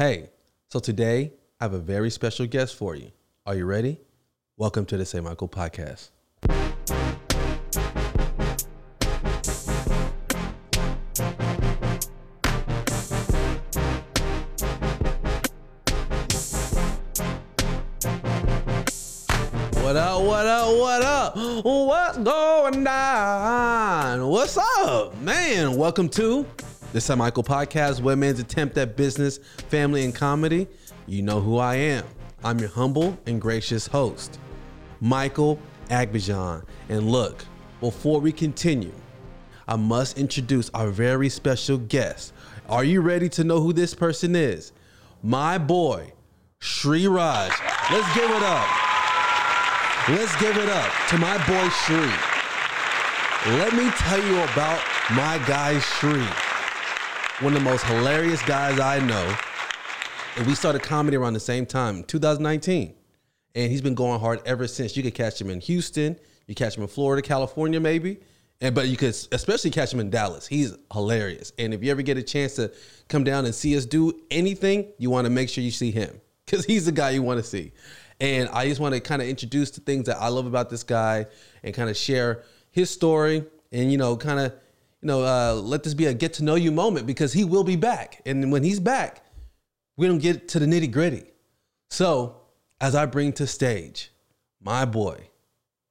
Hey, so today I have a very special guest for you. Are you ready? Welcome to the St. Michael podcast. What up, what up, what up? What's going on? What's up, man? Welcome to the St. Michael Podcast, Women's Attempt at Business, Family, and Comedy. You know who I am. I'm your humble and gracious host, Michael Agbajan. And look, before we continue, I must introduce our very special guest. Are you ready to know who this person is? My boy, Sri Raj. Let's give it up. Let's give it up to my boy Shri. Let me tell you about my guy Shri. One of the most hilarious guys I know. And we started comedy around the same time, 2019. And he's been going hard ever since. You could catch him in Houston, you catch him in Florida, California, maybe. And but you could especially catch him in Dallas. He's hilarious. And if you ever get a chance to come down and see us do anything, you want to make sure you see him. Because he's the guy you want to see. And I just want to kind of introduce the things that I love about this guy and kind of share his story and, you know, kind of, you know, uh, let this be a get to know you moment because he will be back. And when he's back, we don't get to the nitty gritty. So, as I bring to stage my boy,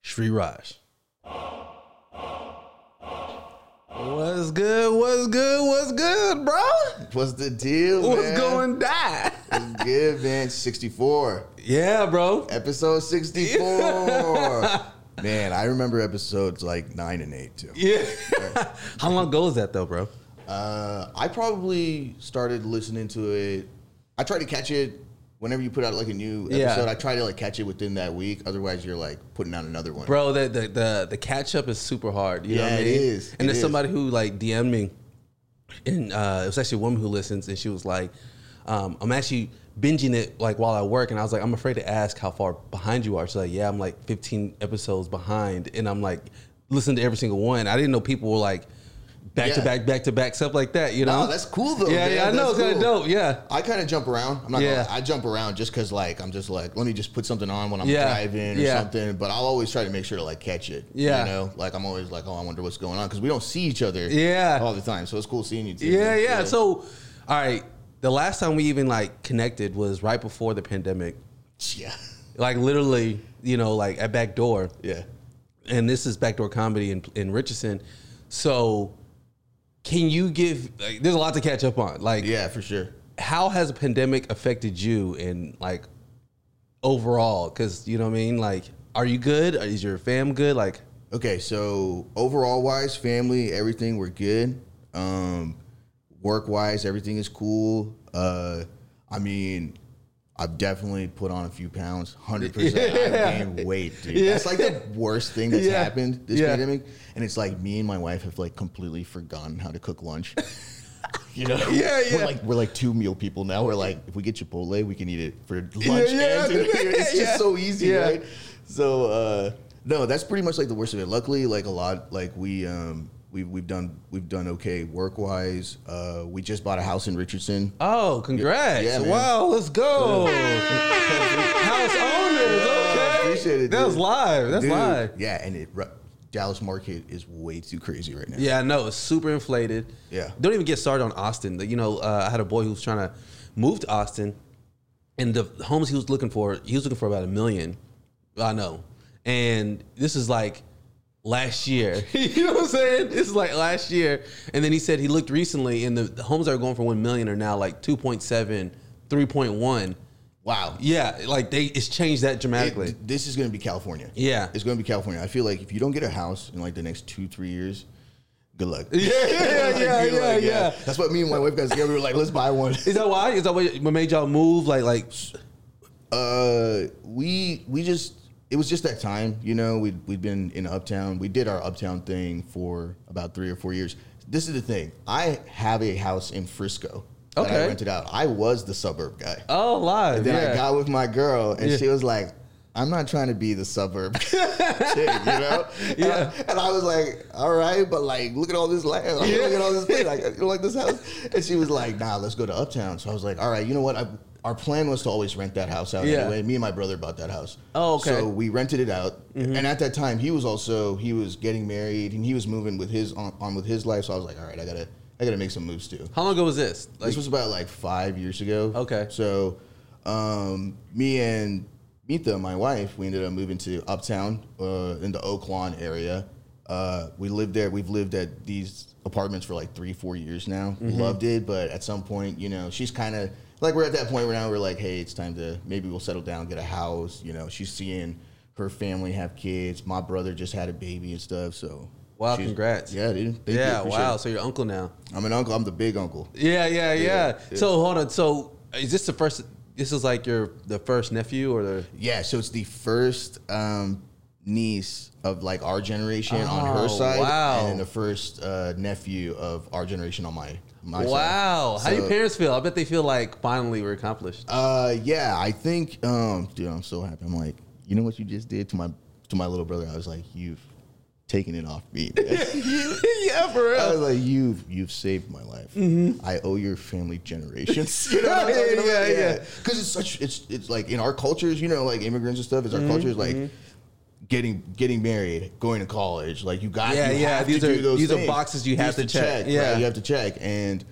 Sri Raj. What's good? What's good? What's good, bro? What's the deal? What's man? going down? What's good, man? 64. Yeah, bro. Episode 64. man, I remember episodes like 9 and 8 too. Yeah. How long ago is that though, bro? Uh, I probably started listening to it. I try to catch it whenever you put out like a new episode. Yeah. I try to like catch it within that week. Otherwise, you're like putting out another one. Bro, the the the, the catch up is super hard. You know Yeah, what I it mean? is. And It there's is. somebody who like DM'd me, and uh, it was actually a woman who listens, and she was like, um, "I'm actually binging it like while I work," and I was like, "I'm afraid to ask how far behind you are." She's like, "Yeah, I'm like 15 episodes behind," and I'm like, "Listen to every single one." I didn't know people were like back to back, back to back, stuff like that. You know? No, that's cool though. yeah, man. yeah, I know, it's kind of dope. Yeah. I kind of jump around. I'm not Yeah. gonna lie. I jump around just because like I'm just like let me just put something on when I'm Yeah. driving or Yeah. something. But I'll always try to make sure to like catch it. Yeah. you know, like I'm always like oh I wonder what's going on because we don't see each other. Yeah. all the time. So it's cool seeing you. Too, Yeah, man. yeah. So, all right, the last time we even like connected was right before the pandemic. yeah, like literally, you know, like at Backdoor, yeah. and this is Backdoor Comedy in in Richardson. So, can you give? Like, there's a lot to catch up on. Like, Yeah, for sure. how has a pandemic affected you and like overall? Because you know what I mean. Like, are you good? Is your fam good? Like, Okay, so overall wise, family, everything we're good. Um, work wise, everything is cool. Uh, I mean, I've definitely put on a few pounds, hundred percent. I've gained weight, dude. That's like the worst thing that's Yeah. happened this Yeah. pandemic. And it's like me and my wife have like completely forgotten how to cook lunch. You know, Yeah, yeah. We're like we're like two meal people now. We're like, if we get Chipotle, we can eat it for lunch yeah, and dinner. It's just yeah. so easy, Yeah. right? So uh, no, that's pretty much like the worst of it. Luckily, like a lot, like we um, we've we've done we've done okay work wise. Uh, we just bought a house in Richardson. oh, congrats! Yeah, man. wow, let's go. House owners, okay. appreciate it, That was live. That's Dude, live. Yeah, and it Dallas market is way too crazy right now. Yeah, I know it's super inflated. Yeah. Don't even get started on Austin. You know, uh, I had a boy who was trying to move to Austin, and the homes he was looking for, he was looking for about a million. I know, and this is like last year. you know what I'm saying? This is like last year, and then he said he looked recently, and the, the homes that are going for one million are now like 2.7, 3.1. Wow. Yeah, like they it's changed that It- dramatically. this is going to be California. Yeah. it's going to be California. I feel like if you don't get a house in like the next two three years, good luck. yeah, yeah, yeah, yeah, You're yeah, like, yeah. That's what me and my wife got together. We were like, let's buy one. Is that why? Is that what what made y'all move? Like, like Uh, we we just it was just that time, you know. We we'd, we'd been in Uptown. We did our Uptown thing for about three or four years. This is the thing. I have a house in Frisco that Okay. I rented out. I was the suburb guy. oh, live. And then yeah. I got with my girl, and Yeah. she was like, I'm not trying to be the suburb chick, you know? Yeah. And I, and I was like, all right, but like, look at all this land. Like, Look at all this place. Like, you like this house? And she was like, nah, let's go to Uptown. So I was like, all right, you know what? I, our plan was to always rent that house out Yeah. anyway. Me and my brother bought that house. Oh, okay. Mm-hmm. So we rented it out. And at that time, he was also, he was getting married and he was moving with his, on, on with his life. So I was like, all right, I gotta, I gotta make some moves too. How long ago was this? Like, This was about like five years ago. Okay. So, um, me and Mita, my wife, we ended up moving to Uptown uh, in the Oak Lawn area. Uh, we lived there. We've lived at these apartments for like three, four years now. Mm-hmm. Loved it, but at some point, you know, she's kind of like we're at that point where now we're like, hey, it's time to maybe we'll settle down, get a house. You know, she's seeing her family have kids. My brother just had a baby and stuff. So. Wow, she's- congrats. Yeah, dude. Thank yeah, appreciate wow. it. So you're uncle now. I'm an uncle. I'm the big uncle. Yeah, yeah, yeah. yeah. So hold on. So is this the first? This is like your the first nephew or the? Yeah, so it's the first um, niece of like our generation on Oh, her side, wow. and then the first uh, nephew of our generation on my my side. Wow. How do your So, parents feel? I bet they feel like finally we're accomplished. Uh, yeah, I think, um, dude, I'm so happy. I'm like, you know what you just did to my to my little brother? I was like, you've taken it off me. yeah, for real. I was like, you've you've saved my life. I owe your family generations. You know what I'm Yeah, yeah, yeah. Because it's such it's it's like in our cultures, you know, like immigrants and stuff. Is our cultures like getting getting married, going to college. Like you got Yeah, you yeah, these to are- do those these are boxes you have These to check. right? Yeah. you have to check. And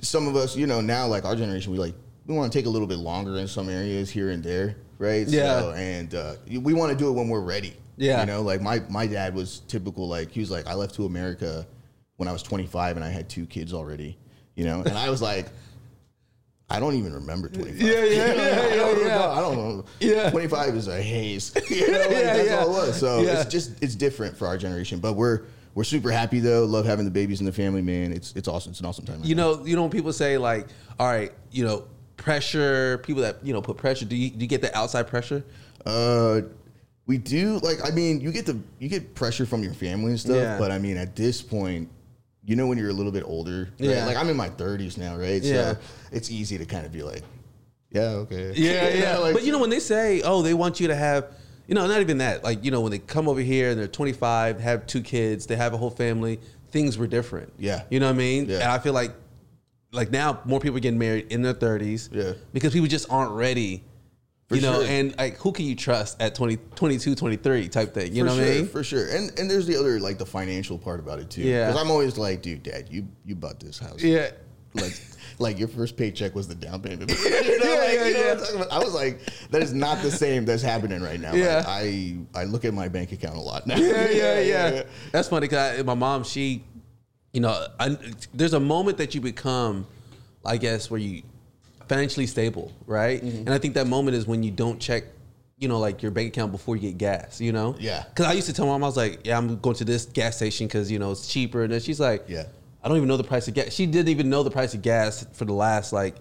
some of us, you know, now like our generation, we like we want to take a little bit longer in some areas here and there, right? Yeah. So, and uh, we want to do it when we're ready. Yeah. You know, like my my dad was typical. Like he was like, I left to America when I was 25 and I had two kids already. You know, and I was like. I don't even remember 25. Yeah, yeah, You know, yeah, I yeah, yeah. know. I don't know. Yeah. 25 is a haze. You know, like, Yeah, that's yeah. all it was. So Yeah. it's just it's different for our generation. But we're we're super happy though. Love having the babies in the family, man. It's it's awesome. It's an awesome time. right You now. know, you know when people say like, all right, you know, pressure. People that you know put pressure. Do you do you get the outside pressure? Uh, we do like. I mean, you get the you get pressure from your family and stuff. Yeah. But I mean, at this point, you know, when you're a little bit older, right? Yeah. Like I'm in my 30s now, right? Yeah. So it's easy to kind of be like, yeah, okay, Yeah, yeah. like- but you know when they say, oh, they want you to have, you know, not even that. Like you know when they come over here and they're 25, have two kids, they have a whole family. Things were different. Yeah. You know what I mean? Yeah. And I feel like, like now more people are getting married in their 30s. Yeah. Because people just aren't ready. For you know, sure. and like who can you trust at 20, 22, 23 type thing? You for know sure, what I mean? For sure. And and there's the other like the financial part about it too. Yeah. Because I'm always like, dude, dad, you you bought this house. Yeah. Like like your first paycheck was the down payment. you know, Yeah, like, yeah, you know yeah. what I'm talking about? I was like, that is not the same that's happening right now. Yeah. Like, I I look at my bank account a lot now. yeah, yeah, yeah. That's funny because my mom, she, you know, I, there's a moment that you become, I guess, where you financially stable, right? Mm-hmm. And I think that moment is when you don't check, you know, like your bank account before you get gas. You know? Yeah. Because I used to tell mom, I was like, yeah, I'm going to this gas station because you know it's cheaper, and then she's like, Yeah. I don't even know the price of gas. She didn't even know the price of gas for the last like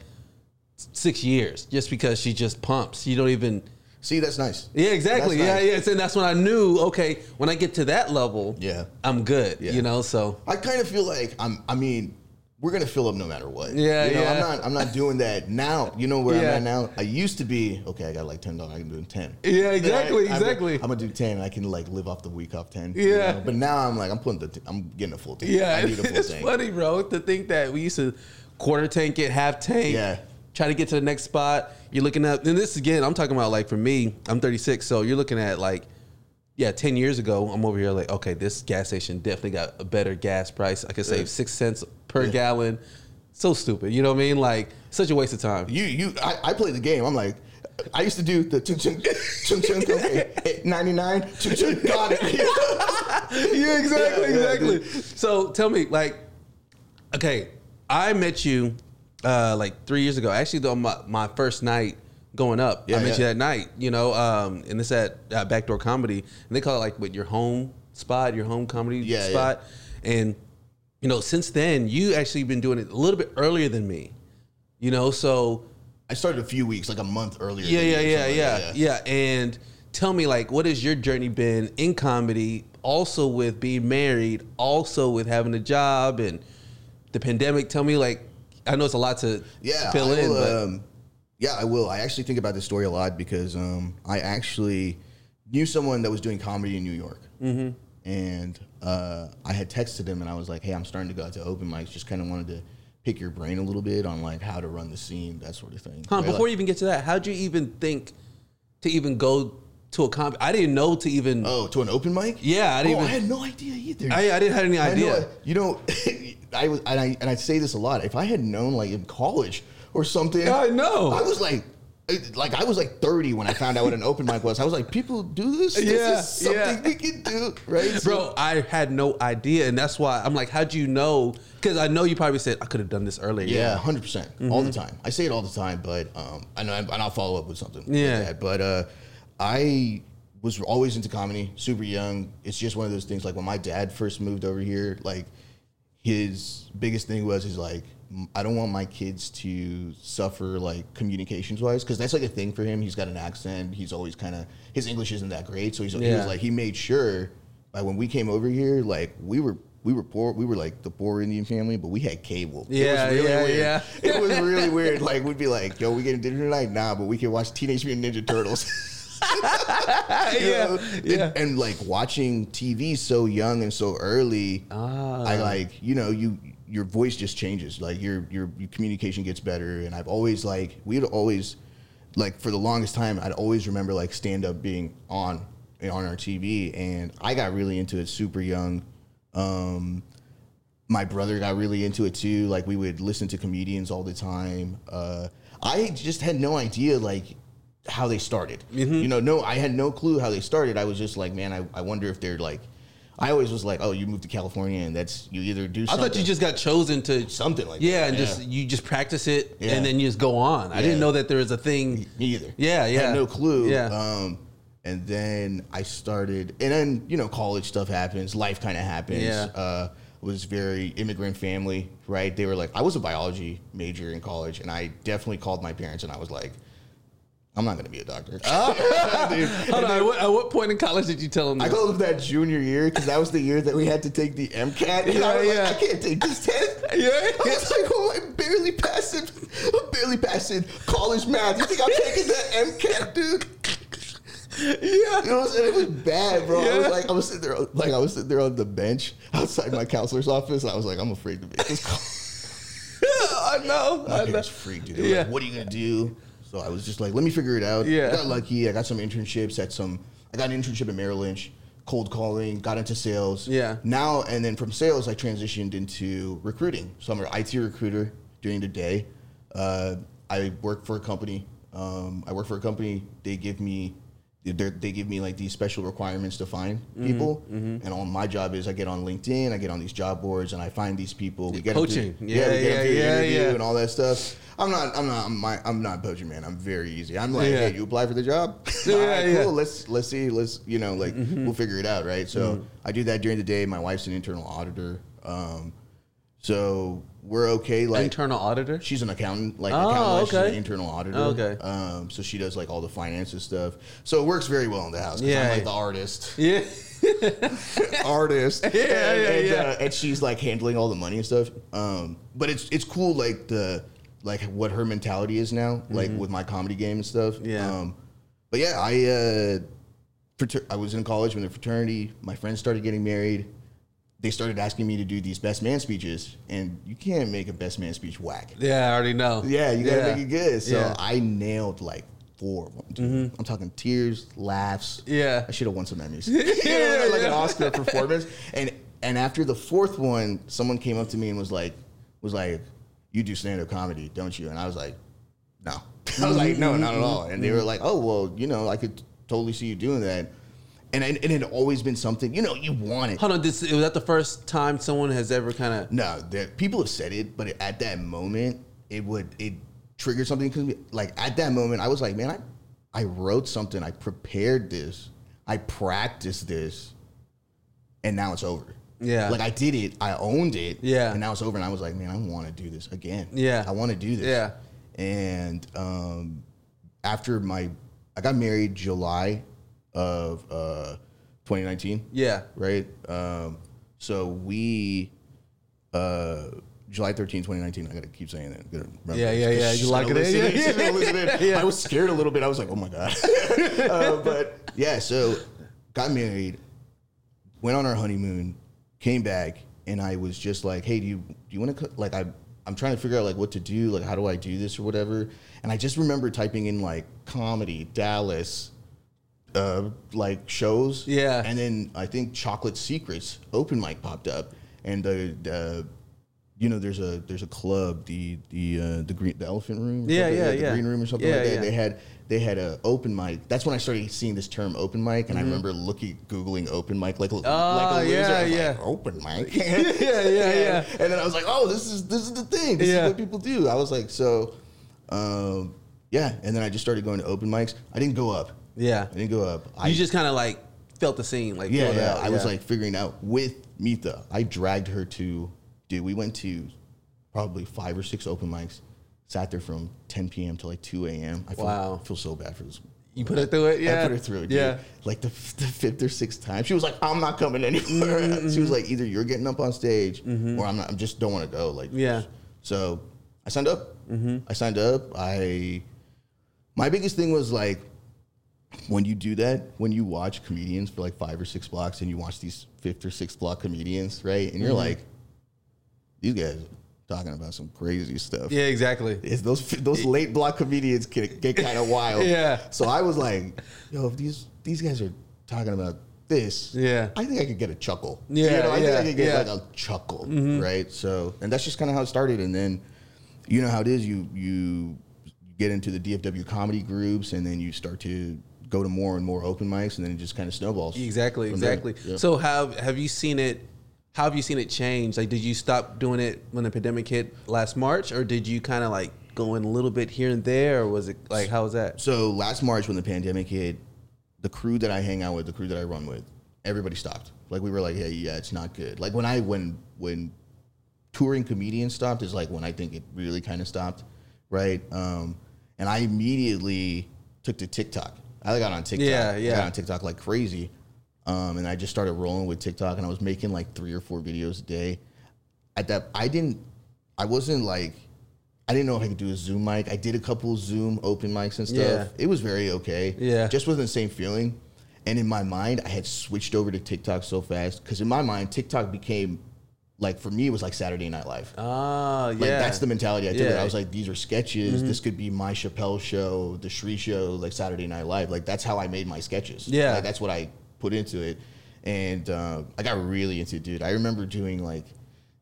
six years, just because she just pumps. You don't even. See, that's nice. Yeah, exactly. That's Yeah, nice. yeah. And that's when I knew, okay, when I get to that level, Yeah. I'm good. Yeah. You know, so I kind of feel like I'm. I mean, we're gonna fill up no matter what. Yeah, you know, yeah. I'm not. I'm not doing that now. You know where Yeah. I'm at now. I used to be okay. I got like ten dollars. I can do ten. Yeah, exactly? I'm- exactly. I'm, gonna do ten. and I can like live off the week off ten. you Yeah. know? But now I'm like I'm putting the. T- I'm getting a full tank. yeah, I need a full it's tank. funny, bro, to think that we used to quarter tank it, half tank. Yeah. Try to get to the next spot. You're looking at, and this again, I'm talking about like for me, I'm 36, so you're looking at like, yeah, 10 years ago, I'm over here like, okay, this gas station definitely got a better gas price. I could save Yeah. six cents per Yeah. gallon. So stupid, you know what I mean? Like, such a waste of time. You you. I, I play the game. I'm like. I used to do the chung chung chung chung okay, 99 chung chung got it. yeah, exactly, Yeah, yeah, exactly. so tell me, like, okay, I met you uh, like three years ago. Actually, though, my, my first night going up, Yeah, I met yeah. you that night. You know, um, and it's at uh, Backdoor Comedy, and they call it like with your home spot, your home comedy Yeah, spot, and you know, since then you actually been doing it a little bit earlier than me. You know, so I started a few weeks, like a month earlier. yeah, than you yeah, or yeah, yeah, yeah. And tell me, like, what has your journey been in comedy? Also with being married, also with having a job and the pandemic. Tell me, like, I know it's a lot to yeah, fill I in, will, but um, yeah, I will. I actually think about this story a lot because um, I actually knew someone that was doing comedy in New York, Mm-hmm. and uh, I had texted him and I was like, "Hey, I'm starting to go out to open mics. Just kind of wanted to pick your brain a little bit on like how to run the scene, that sort of thing." Huh, Right? before Like- you even get to that, how'd you even think to even go to a comedy? I didn't know to even. oh, to an open mic? Yeah, I didn't oh, even- I had no idea either. I, I didn't have any I know, idea. you know, I was, and I and I say this a lot. If I had known like in college or something, I know. I was like, like I was like 30 when I found out what an open mic was. I was like, people do this. Yeah, this is something yeah. we can do, right? So- Bro, I had no idea, and that's why I'm like, how'd you know? Because I know you probably said I could have done this earlier. Yeah, 100 percent all Mm-hmm. the time. I say it all the time, but um, I know, and I'll follow up with something. Yeah. like that. but uh, I was always into comedy, super young. It's just one of those things. Like when my dad first moved over here, like his biggest thing was he's like, "M- I don't want my kids to suffer like communications wise because that's like a thing for him. He's got an accent. He's always kind of his English isn't that great, so he's, he was like he made sure like when we came over here, like we were. We were poor. We were like the poor Indian family, but we had cable. It was Yeah, yeah, weird. yeah. It was really weird. Like we'd be like, "Yo, we getting dinner tonight?" Nah, but we can watch Teenage Mutant Ninja Turtles. Yeah, know? yeah. And, and, like watching TV so young and so early, Ah. I like you know you your voice just changes. Like your your your communication gets better. And I've always like we'd always like for the longest time I'd always remember like stand up being on on our TV, and I got really into it super young. Um, my brother got really into it too. Like we would listen to comedians all the time. Uh, I just had no idea like how they started. Mm-hmm. You know, no, I had no clue how they started. I was just like, man, I, I wonder if they're like. I always was like, oh, you moved to California and that's you either do. I thought you just got chosen to something like that. yeah, that. and just you just practice it Yeah. and then you just go on. I didn't know that there was a thing. Me either. Yeah, I yeah. had no clue. Yeah. Um, and then I started, and then you know, college stuff happens, life kind of happens. Yeah. Uh, was very immigrant family, right? They were like, I was a biology major in college, and I definitely called my parents, and I was like, I'm not going to be a doctor. Oh, dude. Hold on, at what, at what point in college did you tell them? I called them that junior year because that was the year that we had to take the MCAT. And I was Yeah, like, I can't take this test. Yeah. I was like, oh, I barely passed it. I'm barely passing college math. You think I'm taking that MCAT, dude? yeah, You know what I'm saying? It was bad, bro. I was like, I was sitting there, like I was sitting there on the bench outside my counselor's office. I was like, I'm afraid to make this call. I know. My I know. freaked, dude. Yeah. like, what are you gonna do? So I was just like, let me figure it out. Yeah. I got lucky. I got some internships at some. I got an internship at Merrill Lynch, cold calling. Got into sales. Yeah. Now and then from sales, I transitioned into recruiting. So I'm an IT recruiter during the day. Uh, I work for a company. Um, I work for a company. They give me. They're- give me like these special requirements to find Mm-hmm, people, and all my job is I get on LinkedIn, I get on these job boards, and I find these people. We get through- Yeah, we get them yeah, yeah, yeah. and all that stuff. I'm not. I'm not. I'm, my, I'm not poaching, man. I'm very easy. I'm like, Yeah. hey, you apply for the job. Yeah, right, yeah. Mm-hmm. cool. Let's let's see. Let's you know, like we'll figure it out, right? So I do that during the day. My wife's an internal auditor, um, so we're okay. Like Internal auditor. she's an accountant, like Oh, accountant, she's an internal auditor. Okay. um, so she does like all the finances stuff. So it works very well in the house. Yeah. I'm like the artist Yeah. artist. Yeah, and, yeah, and, yeah. Uh, and she's like handling all the money and stuff. Um, but it's it's cool like the like what her mentality is now, like with my comedy game and stuff. Mm-hmm. Yeah. Um, but yeah, I uh, frater- I was in college when the fraternity. My friends started getting married. They started asking me to do these best man speeches, and you can't make a best man speech whack. Yeah, I already know. Yeah, you gotta Yeah. make it good. So Yeah. I nailed like four of them. dude. Mm-hmm. I'm talking tears, laughs. Yeah. I should have won some Emmys. Yeah, like an. Oscar performance. And and after the fourth one, someone came up to me and was like, was like, "You do stand up comedy, don't you?" And I was like, "No." I was like, "No, not at all." And they were like, "Oh well, you know, I could totally see you doing that." And and it had always been something, you know, you want it. Hold on. This was that the first time someone has ever kind of. No, there, people have said it, but at that moment, it would it triggered something because like at that moment, I was like, man, I I wrote something, I prepared this, I practiced this, and now it's over. Yeah. like I did it, I owned it, Yeah. and now it's over. And I was like, man, I want to do this again. Yeah. I want to do this. Yeah. and um, after my, I got married July of uh, 2019 Yeah. right? Um, so we, uh, July 13, 2019. I gotta keep saying that. Yeah, this, yeah. You gonna it listen Yeah, She's gonna listen in. yeah. I was scared a little bit. I was like, oh my god. uh, but yeah, so got married, went on our honeymoon, came back, and I was just like, hey, do you do you want to like I I'm trying to figure out like what to do, like how do I do this or whatever. And I just remember typing in like comedy Dallas, uh, like shows. Yeah. And then I think Chocolate Secrets open mic popped up, and the, the you know there's a there's a club the the uh, the green the Elephant Room. Yeah, yeah, like the yeah. Green Room or something Yeah, like that. yeah. They had they had a open mic. That's when I started seeing this term open mic, Mm-hmm. and I remember looking googling open mic like a- like Oh, a loser. yeah, yeah. Like, open mic. Yeah, yeah, yeah. And then I was like, oh, this is this is the thing. This is what people do. I was like, so, um, yeah. And then I just started going to open mics. I didn't go up. Yeah. I didn't go up. I You just kind of like felt the scene, like yeah, yeah. out, I was like figuring out with Mitha. I dragged her to, dude. We went to probably five or six open mics. Sat there from 10 p.m. to like 2 a.m. I feel, Wow. I feel so bad for this. you put it through it, yeah. I put her through it. Dude. yeah. Like the, the fifth or sixth time, she was like, "I'm not coming anymore." Mm-hmm, mm-hmm, She was like, "Either you're getting up on stage, mm-hmm. or I'm not. I just don't want to go." Like, Yeah. So I signed up. Mm-hmm. I signed up. I my biggest thing was like when you do that, when you watch comedians for like five or six blocks, and you watch these fifth or sixth block comedians, right? And you're Mm-hmm. like, these guys are talking about some crazy stuff. Yeah, exactly. It's those those late block comedians can get kind of wild. Yeah. So I was like, yo, if these these guys are talking about this, Yeah. I think I could get a chuckle. Yeah, You know, I yeah, think I could get yeah. Mm-hmm. like a chuckle, right? So, and that's just kind of how it started. And then, you know how it is. You you get into the DFW comedy groups, and then you start to go to more and more open mics, and then it just kind of snowballs. Exactly, exactly. Yeah. So have have you seen it? How have you seen it change? Like, did you stop doing it when the pandemic hit last March, or did you kind of like go in a little bit here and there, or was it like how was that? So last March when the pandemic hit, the crew that I hang out with, the crew that I run with, everybody stopped. Like we were like, hey, yeah, it's not good. Like when I when when touring comedians stopped is like when I think it really kind of stopped, right? Um, and I immediately took to TikTok. I got on TikTok. Yeah, I yeah. got on TikTok like crazy. Um, and I just started rolling with TikTok, and I was making like three or four videos a day. At that, I didn't, I wasn't like, I didn't know if I could do a Zoom mic. I did a couple Zoom open mics and stuff. Yeah. It was very okay. Yeah. just wasn't the same feeling. And in my mind, I had switched over to TikTok so fast because in my mind, TikTok became like for me, it was like Saturday Night Live. Ah, yeah. Like that's the mentality I took. it. Yeah. Mm-hmm. I was like, these are sketches. This could be my Chappelle show, the Shri show, like Saturday Night Live. Like that's how I made my sketches. Yeah. Like, that's what I put into it, and uh, I got really into it, dude. I remember doing like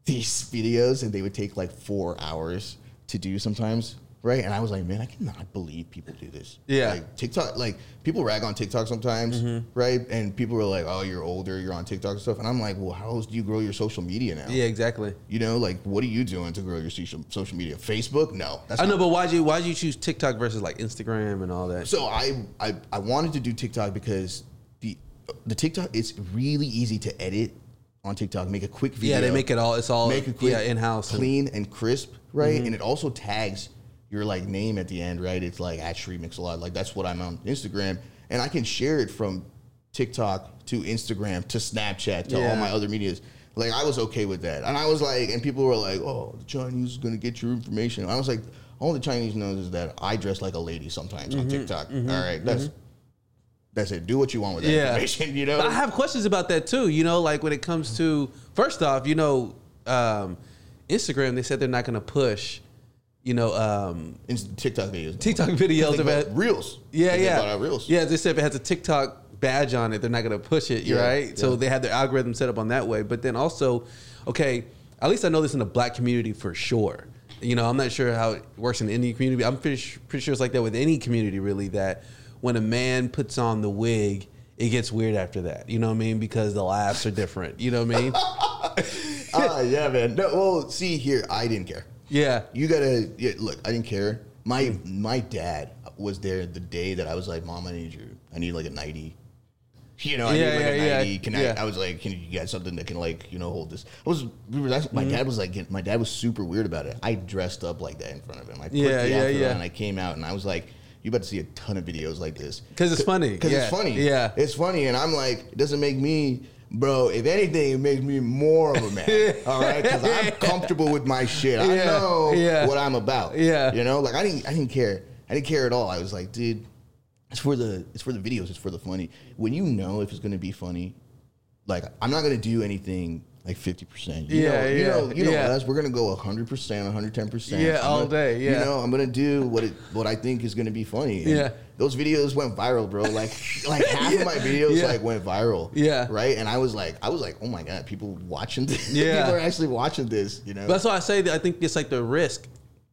these videos, and they would take like four hours to do sometimes. Right, and I was like, man, I cannot believe people do this. Yeah. like TikTok, like people rag on TikTok sometimes, Mm-hmm. right? And people are like, oh, you're older, you're on TikTok and stuff, and I'm like, well, how else do you grow your social media now? yeah, exactly. You know, like what are you doing to grow your social social media? Facebook? No, that's I know, but why'd you why'd you choose TikTok versus like Instagram and all that? So I, I I wanted to do TikTok because the the TikTok it's really easy to edit on TikTok. Make a quick video. yeah, they make it all. It's all make a quick, yeah in house. clean and crisp, right? Mm-hmm. And it also tags your like name at the end, right? It's like at Street Mix a lot. Like that's what I'm on Instagram, and I can share it from TikTok to Instagram to Snapchat to Yeah. all my other medias. Like I was okay with that, and I was like, and people were like, "Oh, the Chinese is gonna get your information." I was like, all the Chinese knows is that I dress like a lady sometimes Mm-hmm. on TikTok. All right, that's that's it. Do what you want with that Yeah. information, you know. But I have questions about that too. You know, like when it comes to first off, you know, um, Instagram. They said they're not going to push. You know, um, TikTok videos, TikTok videos about reels. Yeah, Think yeah, about our reels. yeah. They said if it has a TikTok badge on it, they're not going to push it. You're Yeah, right. So they have their algorithm set up on that way. But then also, okay, at least I know this in the black community for sure. You know, I'm not sure how it works in the Indian community. I'm pretty, pretty sure it's like that with any community, really. That when a man puts on the wig, it gets weird after that. You know what I mean? Because the laughs are different. You know what I mean? Ah, yeah, man. No, well, see here, I didn't care. Yeah. You gotta yeah, look. I didn't care. My my dad was there the day that I was like, "Mom, I need you. I need like a nighty." You know, I Yeah, need like a yeah, yeah, nighty. Can yeah. I? I was like, "Can you get something that can like you know hold this?" I was. We were my Mm-hmm. dad was like, my dad was super weird about it. I dressed up like that in front of him. I put Yeah, the yeah, yeah. on, I came out and I was like. You about to see a ton of videos like this 'Cause it's funny. Because Yeah, it's funny. yeah. it's funny, and I'm like, it doesn't make me bro. If anything, it makes me more of a man. all right, because I'm comfortable with my shit. I Yeah, know yeah. what I'm about. Yeah. you know, like I didn't, I didn't care. I didn't care at all. I was like, dude, it's for the, it's for the videos. It's for the funny. When you know if it's gonna be funny, like I'm not gonna do anything like 50. percent You Yeah, know, you know, you know yeah. us. We're gonna go 100 percent, 110 percent. Yeah, all day, yeah. You know, I'm gonna do what it, what I think is gonna be funny. And Yeah. those videos went viral, bro. Like, like half of my videos Yeah. like went viral. Yeah. right. And I was like, I was like, oh my god, people watching this. Yeah. people are actually watching this. You know. But that's why I say that I think it's like the risk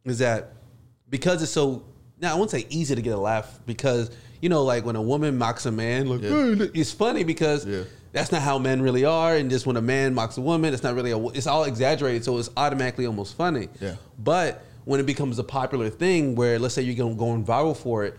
is that because it's so now I won't say easy to get a laugh because you know like when a woman mocks a man, like "Hey," it's funny because Yeah. That's not how men really are, and just when a man mocks a woman, it's not really a, it's all exaggerated, so it's automatically almost funny. Yeah. But when it becomes a popular thing, where let's say you're going going viral for it,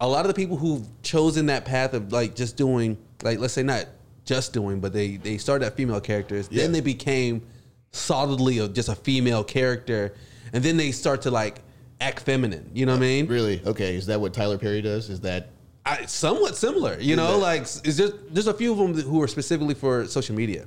a lot of the people who've chosen that path of like just doing like let's say not just doing, but they they started at female characters, Yeah. then they became solidly a, just a female character, and then they start to like act feminine. You know what I mean? really? Okay. Is that what Tyler Perry does? Is that I, somewhat similar. You know, that- like it's just there's a few of them who are specifically for social media,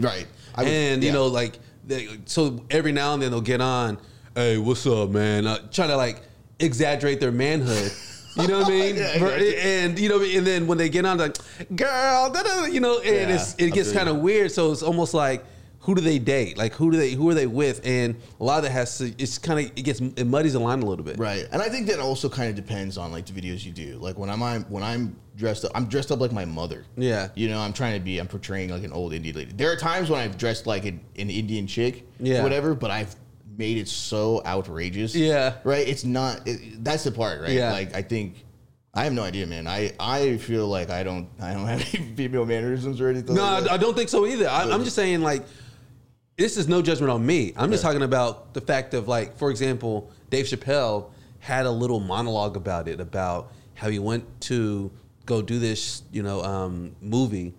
right? Was- and you know, like they, so every now and then they'll get on, hey, what's up, man? Uh, trying to like exaggerate their manhood. You know what I mean? Yeah, and you know, and then when they get on, like, girl, you know, and Yeah, it's it gets kind of weird. So it's almost like, who do they date? Like, who do they who are they with? And a lot of that has to. It's kind of it gets it muddies the line a little bit. Right, and I think that also kind of depends on like the videos you do. Like when I'm, when I'm dressed up, I'm dressed up like my mother. Yeah. you know, I'm trying to be, I'm portraying like an old Indian lady. There are times when I've dressed like an, an Indian chick, Yeah. whatever, but I've made it so outrageous. Yeah. right. It's not. It, that's the part, right? Yeah. Like I think. I have no idea, man. I, I feel like I don't I don't have any female mannerisms or anything. No, like. I don't think so either. I, I'm just saying, like, this is no judgment on me. I'm just talking about the fact of, like, for example, Dave Chappelle had a little monologue about it, about how he went to go do this, you know, um, movie,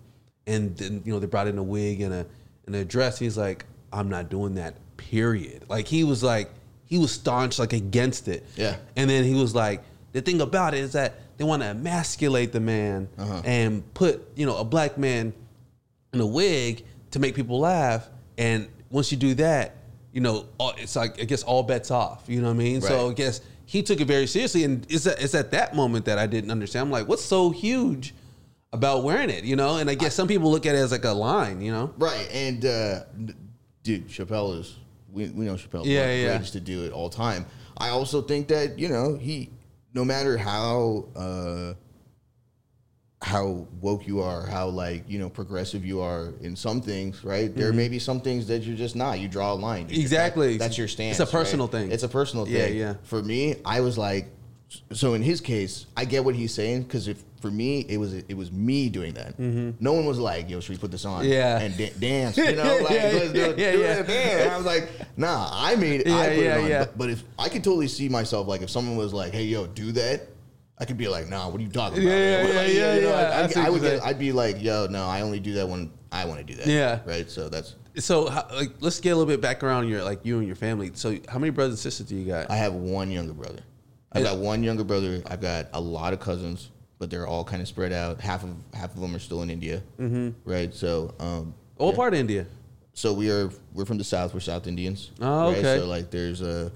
and then you know they brought in a wig and a and a dress. He's like, I'm not doing that. Period. Like he was like he was staunch like against it. Yeah. And then he was like, the thing about it is that they want to emasculate the man Uh-huh. and put you know a black man in a wig to make people laugh. And once you do that, you know, it's like I guess all bets off. You know what I mean? So I guess he took it very seriously, and it's at, it's at that moment that I didn't understand. I'm like, what's so huge about wearing it? You know? And I guess some people look at it as like a line. You know? Right, and uh, dude, Chappelle is we, we know Chappelle. Yeah, like, yeah. greatest to do it all time. I also think that you know he, no matter how uh, how woke you are, how like you know progressive you are in some things, right? There may be some things that you're just not. You draw a line. Mm-hmm. Exactly. that- that's your stance. It's a right? personal thing. It's a personal Yeah, thing. yeah. yeah. For me, I was like, so in his case, I get what he's saying because if for me it was it was me doing that. No one was like, "Yo, should we put this on?" Mm-hmm. Yeah. and da- dance. You know, like Yeah, let's do, yeah, do yeah. dance. And I was like, "Nah, I made it. Yeah, I put yeah, it on." yeah. But, but if I could totally see myself like if someone was like, "Hey, yo, do that." I could be like, nah, what are you talking about? Yeah, yeah, yeah, yeah, you know, yeah. I, I, I would get. I'd be like, yo, no, I only do that when I want to do that. Yeah. Right. So that's, So how, like, let's get a little bit back around your like you and your family. So how many brothers and sisters do you got? I have one younger brother. I've got one younger brother. I've got a lot of cousins, but they're all kind of spread out. Half of half of them are still in India, mm-hmm. right? So, um, what part of India? so we are we're from the south. We're South Indians. Oh, right? okay. So like there's a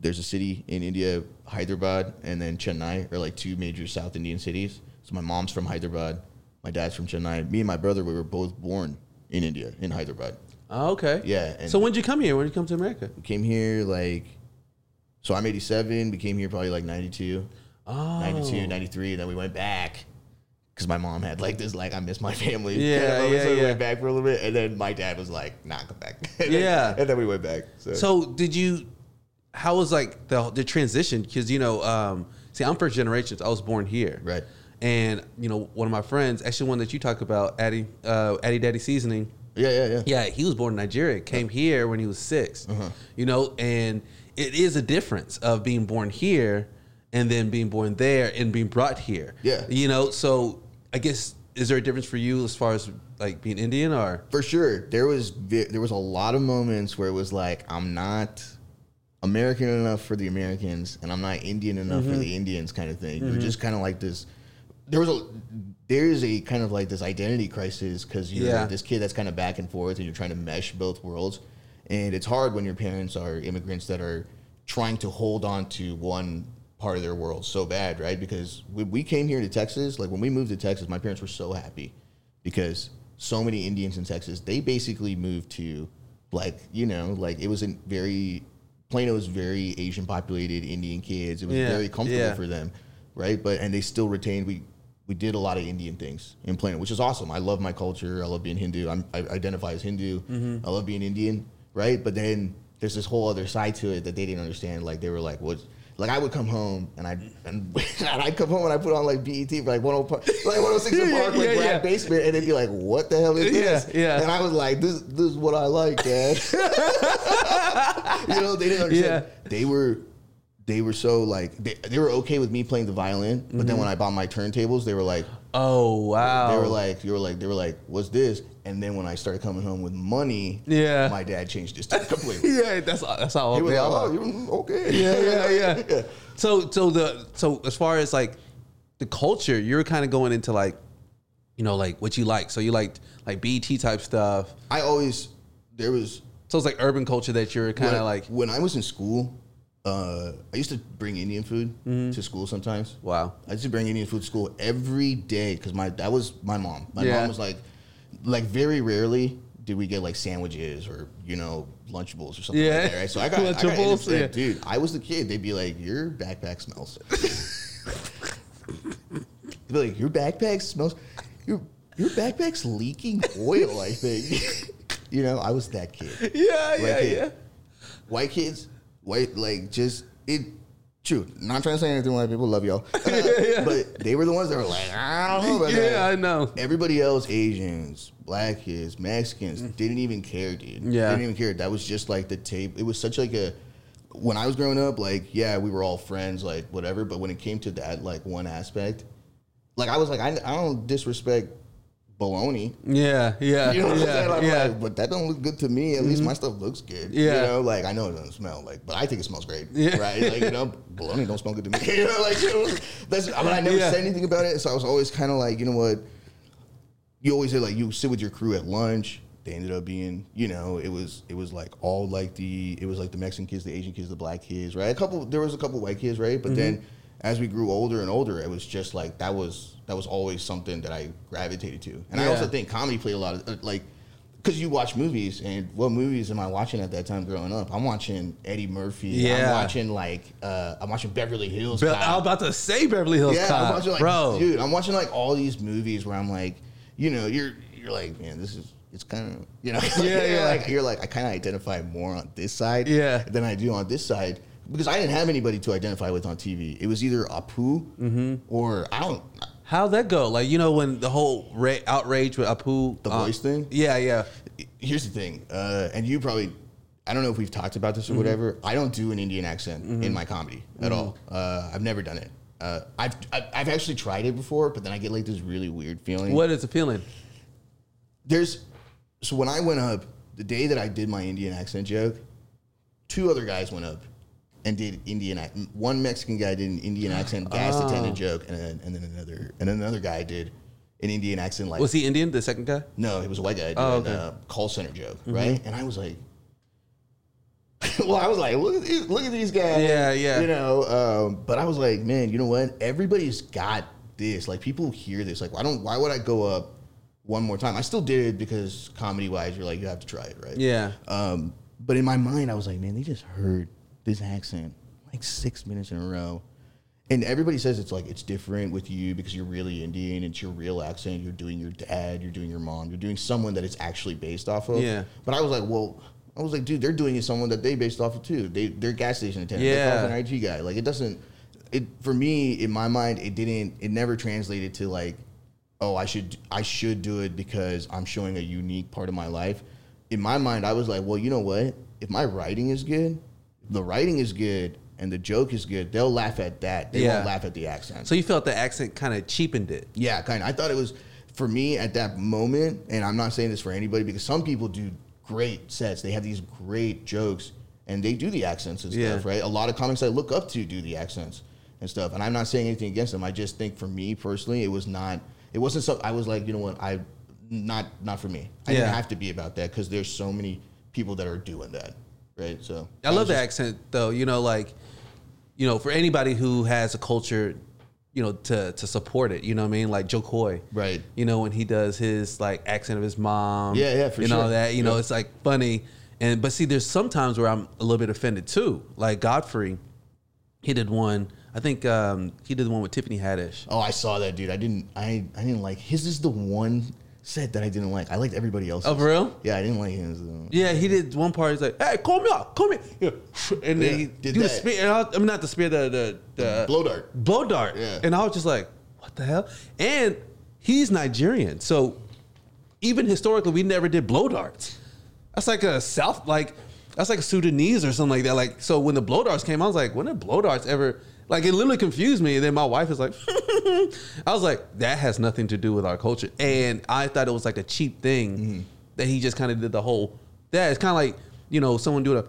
there's a city in India, Hyderabad, and then Chennai are like two major South Indian cities. So my mom's from Hyderabad, my dad's from Chennai. Me and my brother we were both born in India in Hyderabad. Oh, okay. Yeah, so when did you come here? When did you come to America? We came here like so I'm 87. We came here probably like 92. Oh. 92, 93, and then we went back because my mom had like this, like, I miss my family. Yeah, yeah, so we yeah. went back for a little bit, and then my dad was like, nah, come back. and then, Yeah. And then we went back. So, So did you? How was like the the transition? Because you know, um, see, I'm first generation. I was born here, Right. And you know, one of my friends, actually one that you talk about, Addy, uh, Addy Daddy Seasoning. yeah, yeah, yeah. Yeah, he was born in Nigeria. Came here when he was 6 Uh-huh. You know, and it is a difference of being born here and then being born there and being brought here. Yeah. You know, so I guess is there a difference for you as far as like being Indian or? For sure, there was there was a lot of moments where it was like I'm not American enough for the Americans, and I'm not Indian enough Mm-hmm. for the Indians, kind of thing. You're just kind of like this there was a there is a kind of like this identity crisis because you're Yeah. this kid that's kind of back and forth and you're trying to mesh both worlds and it's hard when your parents are immigrants that are trying to hold on to one part of their world so bad right because when we came here to texas like when we moved to texas my parents were so happy because so many indians in texas they basically moved to like you know like it was a very plano is very asian populated indian kids. It was Yeah, very comfortable yeah. for them right? But and they still retained we we did a lot of indian things in plano which is awesome. I love my culture. I love being hindu. I'm, i identify as hindu. Mm-hmm. i love being indian right? But then there's this whole other side to it that they didn't understand. Like they were like what? Like I would come home and I and, and I'd come home and I put on like BET for like 106 like 106 in Yeah, Park like yeah, yeah. Basement and they'd be like what the hell is Yeah, this? yeah. and I was like this this is what I like dad you know they didn't understand they were they were so like they, they were okay with me playing the violin but Mm-hmm. then when I bought my turntables they were like Oh wow. they were like, you were like, they were like, what's this? And then when I started coming home with money, Yeah. my dad changed his tune completely. yeah, that's that's how He was they like, all oh, are. you okay? yeah, yeah, yeah. So, so the so as far as like the culture, you're kind of going into like, you know, like what you like. So you liked like BET type stuff. I always there was So it's like urban culture that you're kind of like, when I was in school. Uh, I used to bring Indian food Mm-hmm. to school sometimes. wow. I used to bring Indian food to school every day because my that was my mom. My Yeah. mom was like, like very rarely did we get like sandwiches or you know lunchables or something Yeah. like that. Right? So I got, I got Lunchables, yeah. dude. I was the kid. They'd be like, your backpack smells. They'd be like, your backpack smells. Your your backpack's leaking oil. I think. you know, I was that kid Yeah, yeah, Like it. yeah. white kids, white like just it. True, not trying to say anything. White people love y'all, but they were the ones that were like, I don't know about Yeah, that. I know. Everybody else, Asians, black kids, Mexicans, didn't even care, dude. Yeah. didn't even care. That was just like the tape. It was such like a. When I was growing up, like yeah, we were all friends, like whatever. But when it came to that, like one aspect, like I was like, I, I don't disrespect baloney. Yeah, yeah, You know what yeah, I'm saying? Yeah. Mm-hmm. like, but that don't look good to me. At least my stuff looks good. Yeah. You know, like I know it doesn't smell like, but I think it smells great. Yeah. Right? Like, you know, bologna don't smell good to me. you know, like you know, that's I mean I never Yeah. said anything about it. So I was always kind of like, you know what? You always say like you sit with your crew at lunch. They ended up being, you know, it was it was like all like the it was like the Mexican kids, the Asian kids, the black kids, right? A couple there was a couple white kids, right? But then Mm-hmm. as we grew older and older, it was just like that was that was always something that I gravitated to. And I also think comedy played a lot of uh, like because you watch movies and what movies am I watching at that time growing up? I'm watching Eddie Murphy. Yeah. I'm watching like uh, I'm watching Beverly Hills. Cop. I was about to say Beverly Hills yeah, Cop, I'm watching like bro. dude. I'm watching like all these movies where I'm like, you know, you're you're like, man, this is it's kind of you know, Yeah, you're yeah. Like, you're like I kind of identify more on this side, Yeah. than I do on this side because I didn't have anybody to identify with on TV. It was either Apu Mm-hmm. or I don't. How'd that go? Like you know when the whole ra- outrage with Apu, The uh, voice thing? Yeah, yeah. here's the thing, uh, and you probably, I don't know if we've talked about this or Mm-hmm. whatever. I don't do an Indian accent in my comedy at all. Uh, I've never done it. Uh, I've I've I've actually tried it before, but then I get like this really weird feeling. What is the feeling? There's so when I went up the day that I did my Indian accent joke, two other guys went up and did Indian. One Mexican guy did an Indian accent gas Oh. attendant joke, and then, and then another and then another guy did an Indian accent like Was he Indian? The second guy? no, he was a white guy doing Oh, okay. a call center joke, right? And I was like, well, I was like, look at these, look at these guys, Yeah, yeah. you know. Um, but I was like, man, you know what? Everybody's got this. Like, people hear this. Like, why don't? Why would I go up one more time? I still did it because comedy wise, you're like, you have to try it, right? Yeah. Um, but in my mind, I was like, man, they just heard this accent like six minutes in a row. And everybody says it's like it's different with you because you're really Indian. It's your real accent. You're doing your dad. You're doing your mom. You're doing someone that it's actually based off of. Yeah. But I was like, well, I was like, dude, they're doing it someone that they based off of too. They they're gas station attendant. Yeah. They're an IT guy. Like it doesn't. It for me in my mind, it didn't. It never translated to like, oh, I should I should do it because I'm showing a unique part of my life. In my mind, I was like, well, you know what? If my writing is good, the writing is good, and the joke is good, they'll laugh at that. They Yeah. won't laugh at the accent. So you felt the accent kind of cheapened it. Yeah, kind of. I thought it was for me at that moment, and I'm not saying this for anybody because some people do great sets. They have these great jokes, and they do the accents and stuff, right? A lot of comics I look up to do the accents, and stuff. And I'm not saying anything against them. I just think for me personally, it was not. It wasn't so. I was like, you know what, I not not for me. I Yeah. didn't have to be about that because there's so many people that are doing that, right? So I love the accent though. You know, like you know, for anybody who has a culture, you know, to to support it. You know what I mean? Like Jo Koy, Right. You know, when he does his like accent of his mom, Yeah, yeah, for and all that. You know, it's like funny. And but see, there's sometimes where I'm a little bit offended too. Like Godfrey, he did one. I think um, he did the one with Tiffany Haddish. Oh, I saw that, dude. I didn't. I I didn't like his. Is the one set that I didn't like. I liked everybody else. Oh, for real? Yeah, I didn't like him. Uh, Yeah, he did one part. He's like, "Hey, call me out, call me," yeah. and then Yeah, he did do the spear. And I, I mean, not the spear, the the, the blow dart. blow dart. Yeah. And I was just like, what the hell? And he's Nigerian. So even historically, we never did blow darts. That's like a South, like, that's like a Sudanese or something like that. Like, so when the blow darts came, I was like, when did blow darts ever, like, it literally confused me. And then my wife is like, I was like, that has nothing to do with our culture. And I thought it was like a cheap thing Mm-hmm. that he just kind of did the whole, that. It's kind of like, you know, someone do it,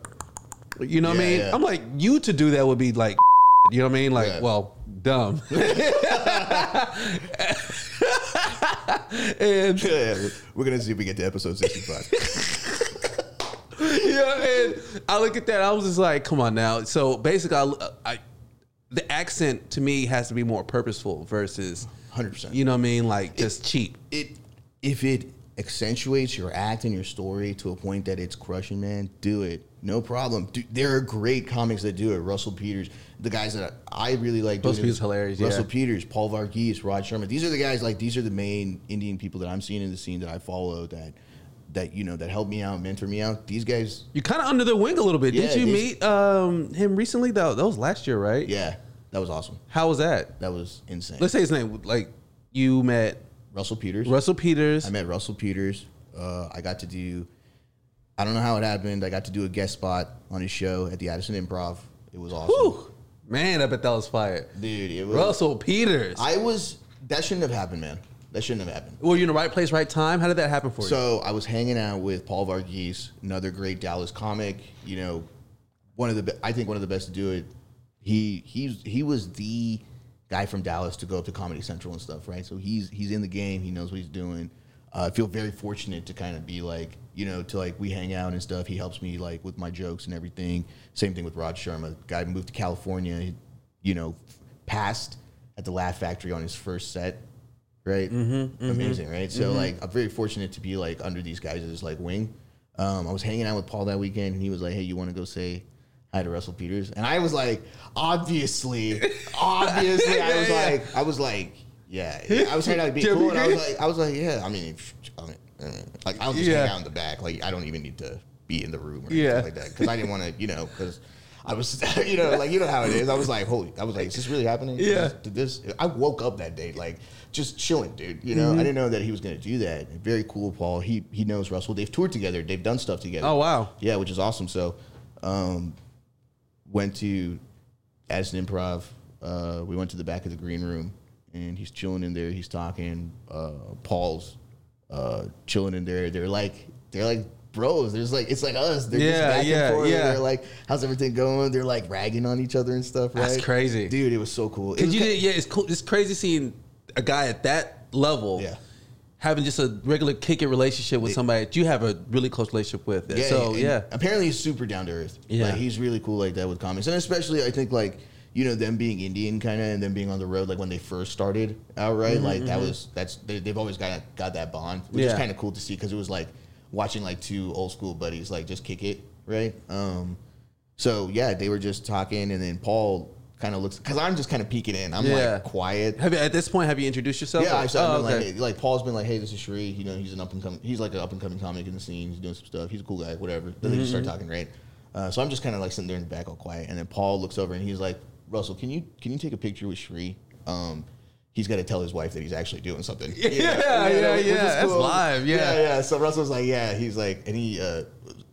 you know what I mean? yeah. I'm like, you to do that would be like, you know what I mean? Like, Yeah. well, dumb. and Yeah, we're gonna see if we get to episode sixty-five. yeah, and I look at that. I was just like, come on now. So basically, I, I the accent to me has to be more purposeful versus, Hundred percent. you know what I mean? Like just cheap. it if it accentuates your act and your story to a point that it's crushing, man, do it. No problem. Dude, there are great comics that do it. Russell Peters, the guys that I really like. Russell doing it. Peters hilarious, Russell yeah. Peters, Paul Varghese, Rod Sharma. These are the guys. Like these are the main Indian people that I'm seeing in the scene that I follow. That that you know that help me out, mentor me out. These guys, You're kind of under their wing a little bit. Yeah, Did you these- meet um, him recently? Though that was last year, right? yeah, that was awesome. How was that? That was insane. Let's say his name. Like you met Russell Peters. Russell Peters. I met Russell Peters. Uh, I got to do. I don't know how it happened. I got to do a guest spot on his show at the Addison Improv. It was awesome, Whew. Man, I bet that was fire. dude. It was. Russell Peters. I was. That shouldn't have happened, man. That shouldn't have happened. Were you in the right place, right time? How did that happen for you? So I was hanging out with Paul Varghese, another great Dallas comic. You know, one of the be- I think one of the best to do it. He he's he was the guy from Dallas to go up to Comedy Central and stuff, right? So he's he's in the game. He knows what he's doing. Uh, I feel very fortunate to kind of be like you know to like we hang out and stuff. He helps me like with my jokes and everything. Same thing with Rod Sharma. Guy moved to California. He, you know, passed at the Laugh Factory on his first set right? Amazing, right? So like, I'm very fortunate to be like under these guys' like wing. Um, I was hanging out with Paul that weekend, and he was like, "Hey, you want to go say hi to Russell Peters?" And I was like, "Obviously, obviously." I was Yeah, yeah. like, I was like, "Yeah." I was trying to be cool, and I was like, I was like, "Yeah." I mean, I mean, uh, like I'll just Yeah. hang out in the back. Like I don't even need to be in the room or Yeah. anything like that because I didn't want to, you know, because. I was, you know, like you know how it is. I was like, holy, I was like, is this really happening? Yeah. Did this? I woke up that day like just chilling, dude. You know, Mm-hmm. I didn't know that he was going to do that. Very cool, Paul. He he knows Russell. They've toured together. They've done stuff together. Oh, wow. Yeah, which is awesome. So, um, went to Addison Improv. Uh, we went to the back of the green room, and he's chilling in there. He's talking. Uh, Paul's uh, chilling in there. They're like they're like bros. There's like it's like us. They're just Yeah, back and yeah, forth. yeah. They're like, how's everything going? They're like ragging on each other and stuff. Right? That's crazy. dude. It was so cool. It Cause was you did, yeah, it's cool. It's crazy seeing a guy at that level, Yeah. having just a regular kick it relationship with somebody that you have a really close relationship with. Yeah, so yeah, Apparently, he's super down to earth. Yeah. like, he's really cool like that with comics, and especially I think like you know them being Indian kind of, and them being on the road like when they first started out, right? Like that was that's they, they've always got got that bond, which is Mm-hmm, kind of cool to see because it was like watching like two old school buddies like just kick it, right? Um, so yeah, they were just talking, and then Paul kind of looks because I'm just kind of peeking in. I'm Yeah. like quiet. have you at this point have you introduced yourself? Yeah, I saw Oh, okay. like like Paul's been like, hey, this is Shree. You know, he's an up and coming. He's like an up and coming comic in the scene. He's doing some stuff. He's a cool guy. Whatever. Then they just Mm-hmm. start talking, right? Uh, so I'm just kind of like sitting there in the back, all quiet. And then Paul looks over and he's like, Russell, can you can you take a picture with Shree? Um, he's got to tell his wife that he's actually doing something. Yeah, yeah, which is yeah. That's live, yeah. yeah, yeah. So Russell's like, yeah. He's like, and he uh,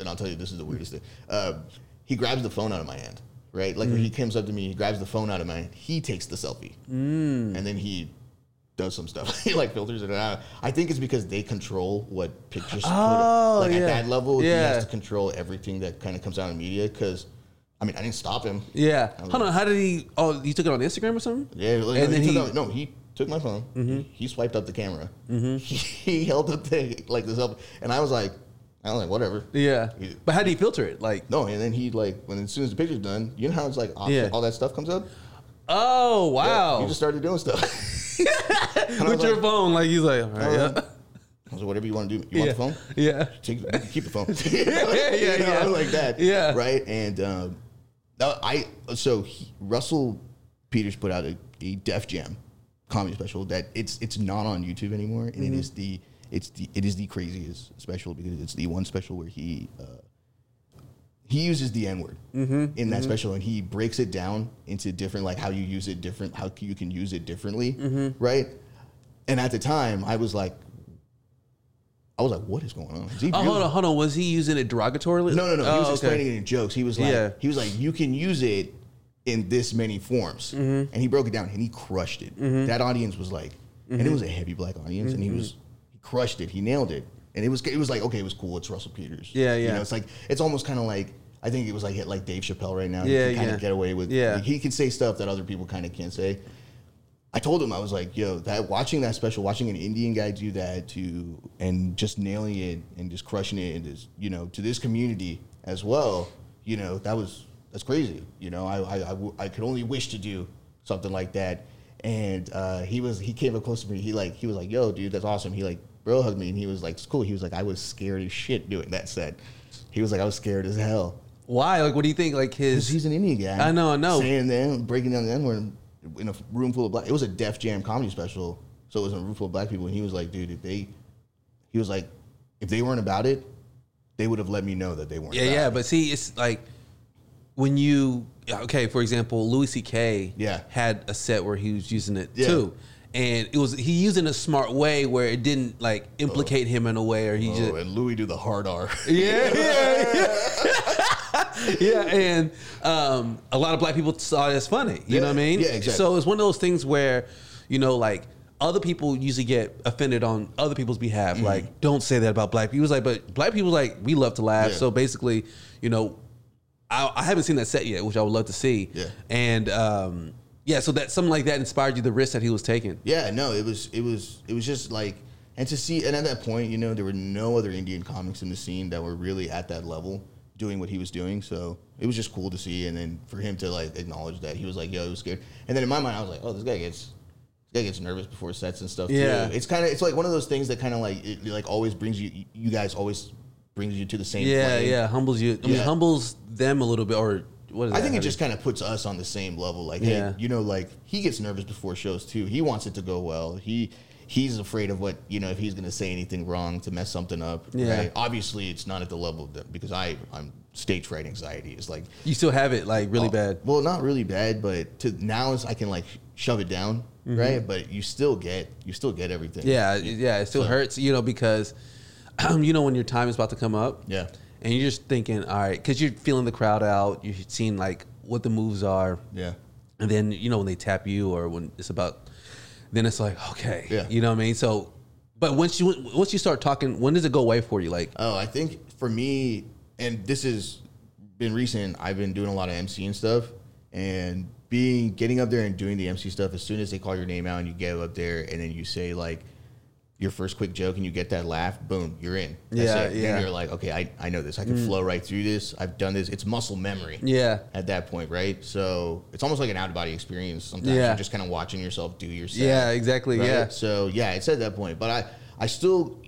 and I'll tell you, this is the weirdest thing. Uh, he grabs the phone out of my hand, right? Like when he comes up to me, he grabs the phone out of my hand. He takes the selfie, Mm. and then he does some stuff. he like filters it out. I think it's because they control what pictures. Oh, put, like yeah. at that level, he Yeah. has to control everything that kind of comes out in media because I mean, I didn't stop him. Yeah. Hold on. How did he? Oh, you took it on Instagram or something? Yeah, like, And no, then he, he- took out- no, he took my phone. He swiped up the camera. He, he held up the like this up, and I was like, I was like, whatever. Yeah. He- But how do you filter it? Like, No, and then he like when as soon as the picture's done, you know how it's like all, Yeah. all that stuff comes up. oh wow, he just started doing stuff. And I was with your like, phone, like he's like, all right, yeah, I was like, whatever you want to do. You want the phone? yeah. Take, you keep the phone. yeah, You know, yeah. Like that. Yeah. Right. And um, uh, I so he, Russell Peters put out a, a Def Jam comedy special that it's it's not on YouTube anymore, and Mm-hmm. it is the it's the it is the craziest special because it's the one special where he. Uh, he uses the N word Mm-hmm. in that special, and he breaks it down into different, like how you use it different, how you can use it differently, Mm-hmm. right? And at the time, I was like, I was like, "What is going on?" Is he Oh, really- hold on, hold on. Was he using it derogatorily? no, no, no. He Oh, was okay. explaining it in jokes. He was like, Yeah. he was like, you can use it in this many forms, Mm-hmm. and he broke it down and he crushed it. That audience was like, and Mm-hmm. it was a heavy black audience, and he was he crushed it. He nailed it, and it was it was like okay, it was cool. It's Russell Peters. Yeah, You yeah. know, it's like it's almost kind of like. I think it was like like Dave Chappelle right now. Yeah, he can kind yeah. of get away with. Yeah. he can say stuff that other people kind of can't say. I told him I was like, yo, that watching that special, watching an Indian guy do that to and just nailing it and just crushing it and just, you know, to this community as well, you know, that was that's crazy. You know, I I, I, w- I could only wish to do something like that. And uh, he was he came up close to me. He like he was like, yo, dude, that's awesome. He like bro hugged me and he was like, it's cool. He was like, I was scared as shit doing that set. He was like, I was scared as hell. Why? Like, what do you think? Like Because his? he's an Indian guy. I know, I know. Saying the N- breaking down the N word in a room full of black. It was a Def Jam comedy special, so it was in a room full of black people. And he was like, dude, if they, he was like, if they weren't about it, they would have let me know that they weren't. Yeah, yeah. it. But see, it's like when you okay. For example, Louis C.K. Yeah. had a set where he was using it Yeah. too. And it was he used it in a smart way where it didn't like implicate him in a way, or he Oh, just and Louis do the hard R. yeah, yeah, yeah. yeah, and um, a lot of black people saw it as funny. You know what I mean? yeah, exactly. So it's one of those things where, you know, like other people usually get offended on other people's behalf. Mm-hmm. Like, don't say that about black people. It's like, but black people like we love to laugh. Yeah. So basically, you know, I, I haven't seen that set yet, which I would love to see. Yeah. and um, yeah, so that something like that inspired you the risk that he was taking. Yeah, no, it was it was it was just like and to see and at that point, you know, there were no other Indian comics in the scene that were really at that level doing what he was doing. So it was just cool to see and then for him to like acknowledge that he was like, yo, he was scared. And then in my mind I was like, Oh, this guy gets this guy gets nervous before sets and stuff Yeah. too. It's kinda it's like one of those things that kinda like it like always brings you you guys always brings you to the same Yeah, plane. yeah, humbles you. I mean, Yeah. humbles them a little bit, or what is that? I think it just kind of puts us on the same level. Like, Yeah. hey, you know, like he gets nervous before shows too. He wants it to go well. He he's afraid of what you know if he's going to say anything wrong to mess something up. Yeah. Right? Obviously, it's not at the level that because I I'm stage fright anxiety. It's like you still have it like really oh, bad. Well, not really bad, but to now is I can like shove it down, right? But you still get you still get everything. Mm-hmm. Yeah, it- yeah, it still So- hurts, you know, because you know when your time is about to come up. Yeah. And you're just thinking, all right, because you're feeling the crowd out, you're seeing like what the moves are, Yeah. and then you know when they tap you or when it's about, then it's like okay, Yeah. you know what I mean. So, but once you once you start talking, when does it go away for you? Like, Oh, I think for me, and this has been recent. I've been doing a lot of MC and stuff, and being getting up there and doing the MC stuff. As soon as they call your name out and you get up there, and then you say like your first quick joke and you get that laugh, boom, you're in. That's Yeah, it. Yeah. Mm. you're like, okay, I, I know this. I can flow right through this. I've done this. It's muscle memory. yeah, At that point, right? So it's almost like an out of body experience. Sometimes Yeah. you're just kind of watching yourself do your set. yeah, exactly, Right? yeah, So yeah, it's at that point. But I, I still,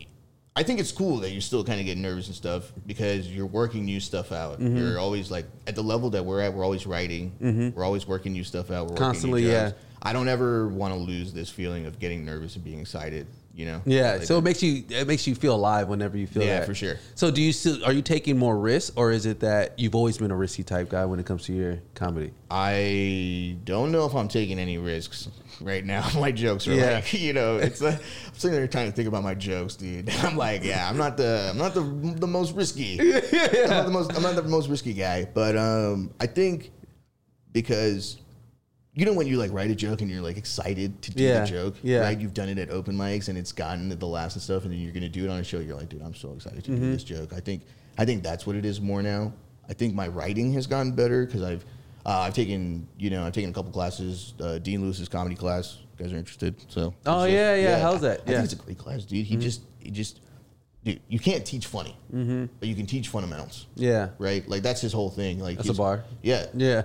I think it's cool that you still kind of get nervous and stuff because you're working new stuff out. Mm-hmm. You're always like at the level that we're at. We're always writing. We're always working new stuff out. We're Constantly, yeah. I don't ever want to lose this feeling of getting nervous and being excited. You know. yeah. Like, so it makes you it makes you feel alive whenever you feel Yeah, that for sure. So do you still are you taking more risks or is it that you've always been a risky type guy when it comes to your comedy? I don't know if I'm taking any risks right now. my jokes are Yeah. like, you know, it's like, I'm sitting there trying to think about my jokes, dude. I'm like, yeah, I'm not the, I'm not the, the most risky. I'm not the most, I'm not the most risky guy. But um, I think because you know when you like write a joke and you're like excited to do Yeah, the joke, yeah. right? You've done it at open mics and it's gotten to the laughs and stuff, and then you're gonna do it on a show. You're like, dude, I'm so excited to Mm-hmm. do this joke. I think, I think that's what it is more now. I think my writing has gotten better because I've uh, I've taken you know I've taken a couple classes. Uh, Dean Lewis's comedy class. You guys are interested? So Oh, so, yeah, yeah. How's that? I Yeah. think it's a great class, dude. He just he just dude, you can't teach funny, but you can teach fundamentals, Yeah. right? Like that's his whole thing. Like That's a bar. Yeah, Yeah.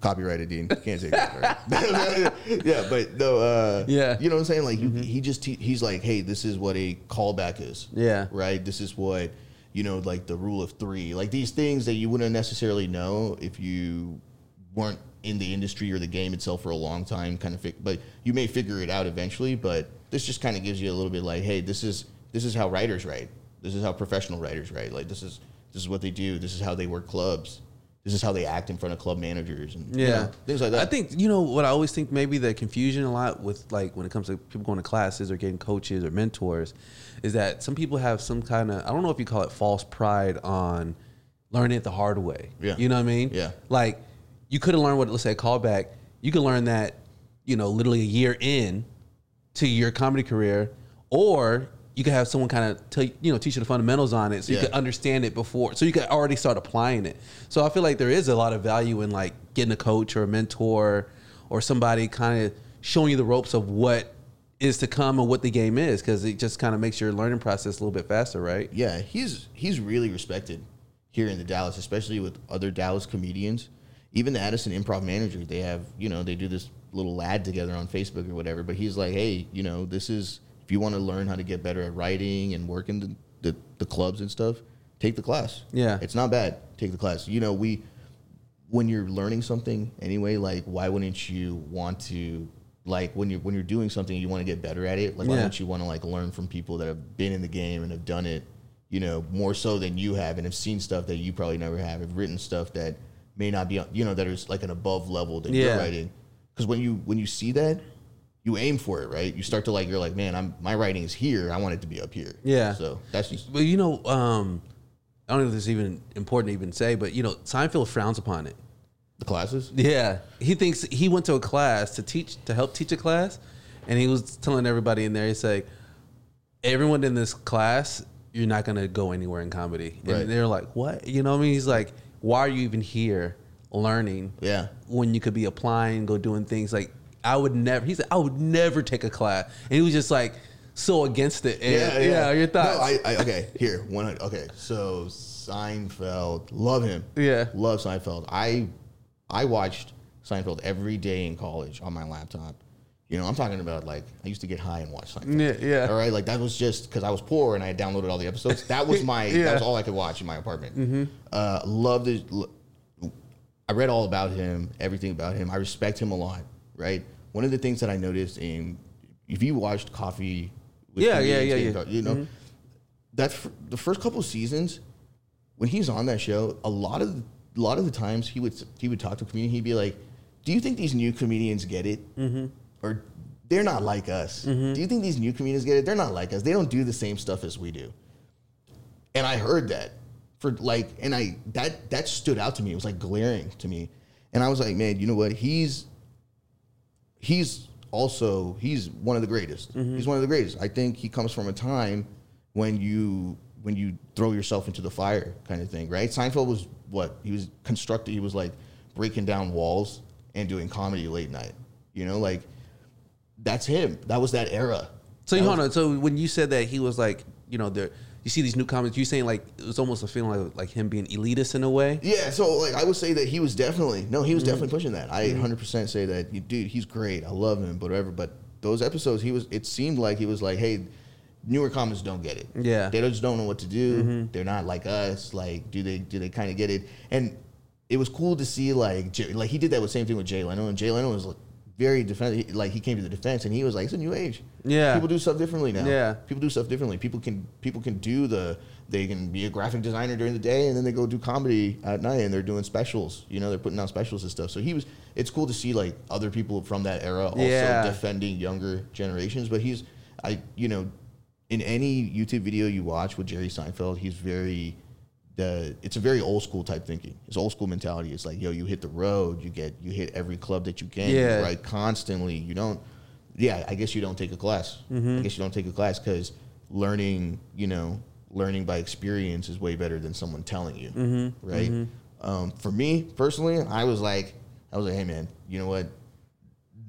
Copyrighted Dean. Can't say that yeah, but no. Uh, Yeah. you know what I'm saying? Like he, he just he's like, hey, this is what a callback is. Yeah. right. This is what you know, like the rule of three, like these things that you wouldn't necessarily know if you weren't in the industry or the game itself for a long time. Kind of, fi- but you may figure it out eventually. But this just kind of gives you a little bit like, hey, this is this is how writers write. This is how professional writers write. Like this is this is what they do. This is how they work clubs. This is how they act in front of club managers and you Yeah, know, things like that. I think you know what I always think maybe the confusion a lot with like when it comes to people going to classes or getting coaches or mentors is that some people have some kind of I don't know if you call it false pride on learning it the hard way. Yeah. you know what I mean. Yeah. like you could have learned what let's say a callback. You could learn that you know literally a year in to your comedy career, or you could have someone kind of tell you, you know teach you the fundamentals on it, so you Yeah. could understand it before, so you could already start applying it. So I feel like there is a lot of value in like getting a coach or a mentor or somebody kind of showing you the ropes of what is to come and what the game is, because it just kind of makes your learning process a little bit faster, right? yeah, he's he's really respected here in the Dallas, especially with other Dallas comedians. Even the Addison Improv manager, they have you know they do this little ad together on Facebook or whatever. But he's like, hey, you know, this is if you want to learn how to get better at writing and work in the, the, the clubs and stuff, take the class. Yeah. it's not bad. Take the class. You know, we when you're learning something anyway, like why wouldn't you want to like when you're when you're doing something you want to get better at it? Like why Yeah. don't you want to like learn from people that have been in the game and have done it, you know, more so than you have and have seen stuff that you probably never have, have written stuff that may not be you know that is like an above level that Yeah. you're writing. Because when you when you see that, you aim for it, right? You start to like you're like, man, I'm my writing is here. I want it to be up here. Yeah. So that's just But you know, um, I don't know if this is even important to even say, but you know, Seinfeld frowns upon it. the classes. Yeah, he thinks he went to a class to teach to help teach a class, and he was telling everybody in there, he's like, everyone in this class, you're not gonna go anywhere in comedy, and Right. they're like, what? You know what I mean? He's like, why are you even here learning? Yeah. when you could be applying, go doing things like I would never. He said I would never take a class, and he was just like so against it. And, yeah, your thoughts? No, I, I, okay, here, one. hundred- Okay, so Seinfeld, love him. Yeah. love Seinfeld. I, I watched Seinfeld every day in college on my laptop. You know, I'm talking about like I used to get high and watch Seinfeld. Yeah, yeah. All right, like that was just because I was poor and I had downloaded all the episodes. That was my. Yeah. Mm-hmm. That was all I could watch in my apartment. Uh, loved it. I read all about him, everything about him. I respect him a lot, right? One of the things that I noticed in, if you watched Coffee, with Yeah, yeah, yeah, yeah. You know, that f- the first couple of seasons, when he's on that show, a lot of a lot of the times he would he would talk to a comedian. He'd be like, "Do you think these new comedians get it, Mm-hmm. or they're not like us? Do you think these new comedians get it? They're not like us. They don't do the same stuff as we do." And I heard that for like, and I that that stood out to me. It was like glaring to me, and I was like, man, you know what? He's he's also he's one of the greatest. Mm-hmm. He's one of the greatest. I think he comes from a time when you when you throw yourself into the fire kind of thing, right? Seinfeld was what he was constructed. He was like breaking down walls and doing comedy late night. You know, like that's him. That was that era. so That hold was- on. So when you said that he was like, you know, there, you see these new comments. You saying like it was almost a feeling like like him being elitist in a way. Yeah, so like I would say that he was definitely no, he was mm-hmm. definitely pushing that. I mm-hmm. 100% say that, dude, he's great. I love him, but whatever. But those episodes, he was. It seemed like he was like, hey, newer comics don't get it. Yeah. they just don't know what to do. Mm-hmm. They're not like us. Like, do they? Do they kind of get it? And it was cool to see like, Jay- like he did that with same thing with Jay Leno, and Jay Leno was like, very defense. Like he came to the defense, and he was like, it's a new age. Yeah. people do stuff differently now. Yeah. people do stuff differently. People can people can do the they can be a graphic designer during the day and then they go do comedy at night and they're doing specials. You know, they're putting out specials and stuff. So he was. It's cool to see like other people from that era also Yeah. defending younger generations. But he's I you know in any YouTube video you watch with Jerry Seinfeld, he's very the it's a very old school type thinking. It's old school mentality. It's like, yo, you hit the road, you get you hit every club that you can, Yeah. right? Constantly. You don't yeah, I guess you don't take a class. I guess you don't take a class because learning, you know, learning by experience is way better than someone telling you, Mm-hmm. right? Um, for me personally, I was like, I was like, hey man, you know what?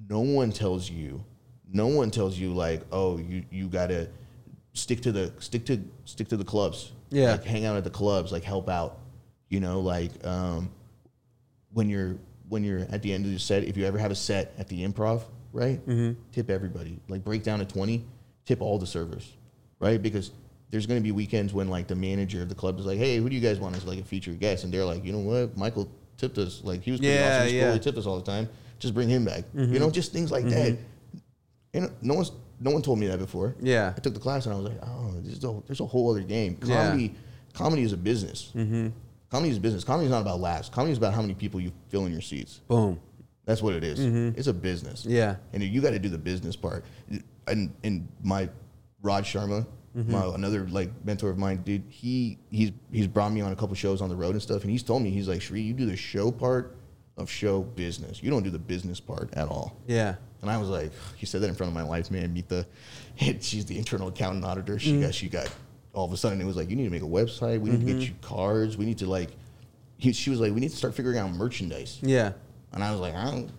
No one tells you, no one tells you like, oh, you you gotta stick to the stick to stick to the clubs, Yeah. like hang out at the clubs, like help out, you know, like um, when you're when you're at the end of the set, if you ever have a set at the improv, right? Mm-hmm. Tip everybody. Like break down to twenty, tip all the servers, right? Because there's going to be weekends when like the manager of the club is like, "Hey, who do you guys want as like a featured guest?" And they're like, "You know what? Michael tipped us. Like he was pretty Yeah, awesome. He yeah. totally tipped us all the time. Just bring him back. You mm-hmm. know, just things like that. Mm-hmm. And no one's no one told me that before. Yeah. I took the class and I was like, "Oh, this is a, there's a whole other game. Yeah. Comedy, comedy is a business. Mm-hmm. Comedy is a business. Comedy is not about laughs. Comedy is about how many people you fill in your seats. Boom. That's what it is. It's a business. Mm-hmm. Yeah. And you got to do the business part. And and my Raj Sharma, Mm-hmm. my, another like mentor of mine, dude, he he's he's brought me on a couple shows on the road and stuff, and he's told me he's like, Shree, you do the show part of show business. You don't do the business part at all. Yeah. And I was like, he said that in front of my wife, man. Mita, she's the internal accountant auditor. Mm. She got, she got, all of a sudden it was like, you need to make a website. We need to Mm-hmm. get you cards. We need to like, he, she was like, we need to start figuring out merchandise. Yeah. And I was like, I don't,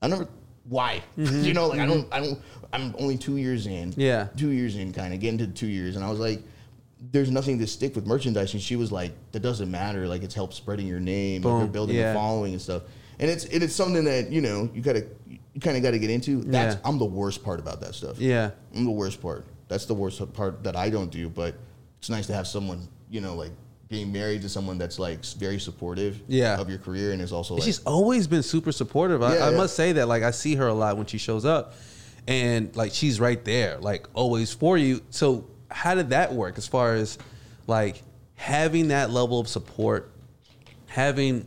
I never, why? Mm-hmm. you know, like I don't, I don't, I'm only two years in. Yeah. Two years in, kind of getting to two years, and I was like, there's nothing to stick with merchandise. And she was like, that doesn't matter. Like it's helped spreading your name, like Boom. you're building Yeah. a following and stuff. And it's it is something that you know you gotta you kind of got to get into. That's Yeah. I'm the worst part about that stuff. Yeah. I'm the worst part. That's the worst part that I don't do. But it's nice to have someone you know like being married to someone that's like very supportive Yeah. of your career and is also like She's always been super supportive. I, Yeah, I yeah. must say that. Like I see her a lot when she shows up, and like she's right there, like always for you. So how did that work? As far as like having that level of support, having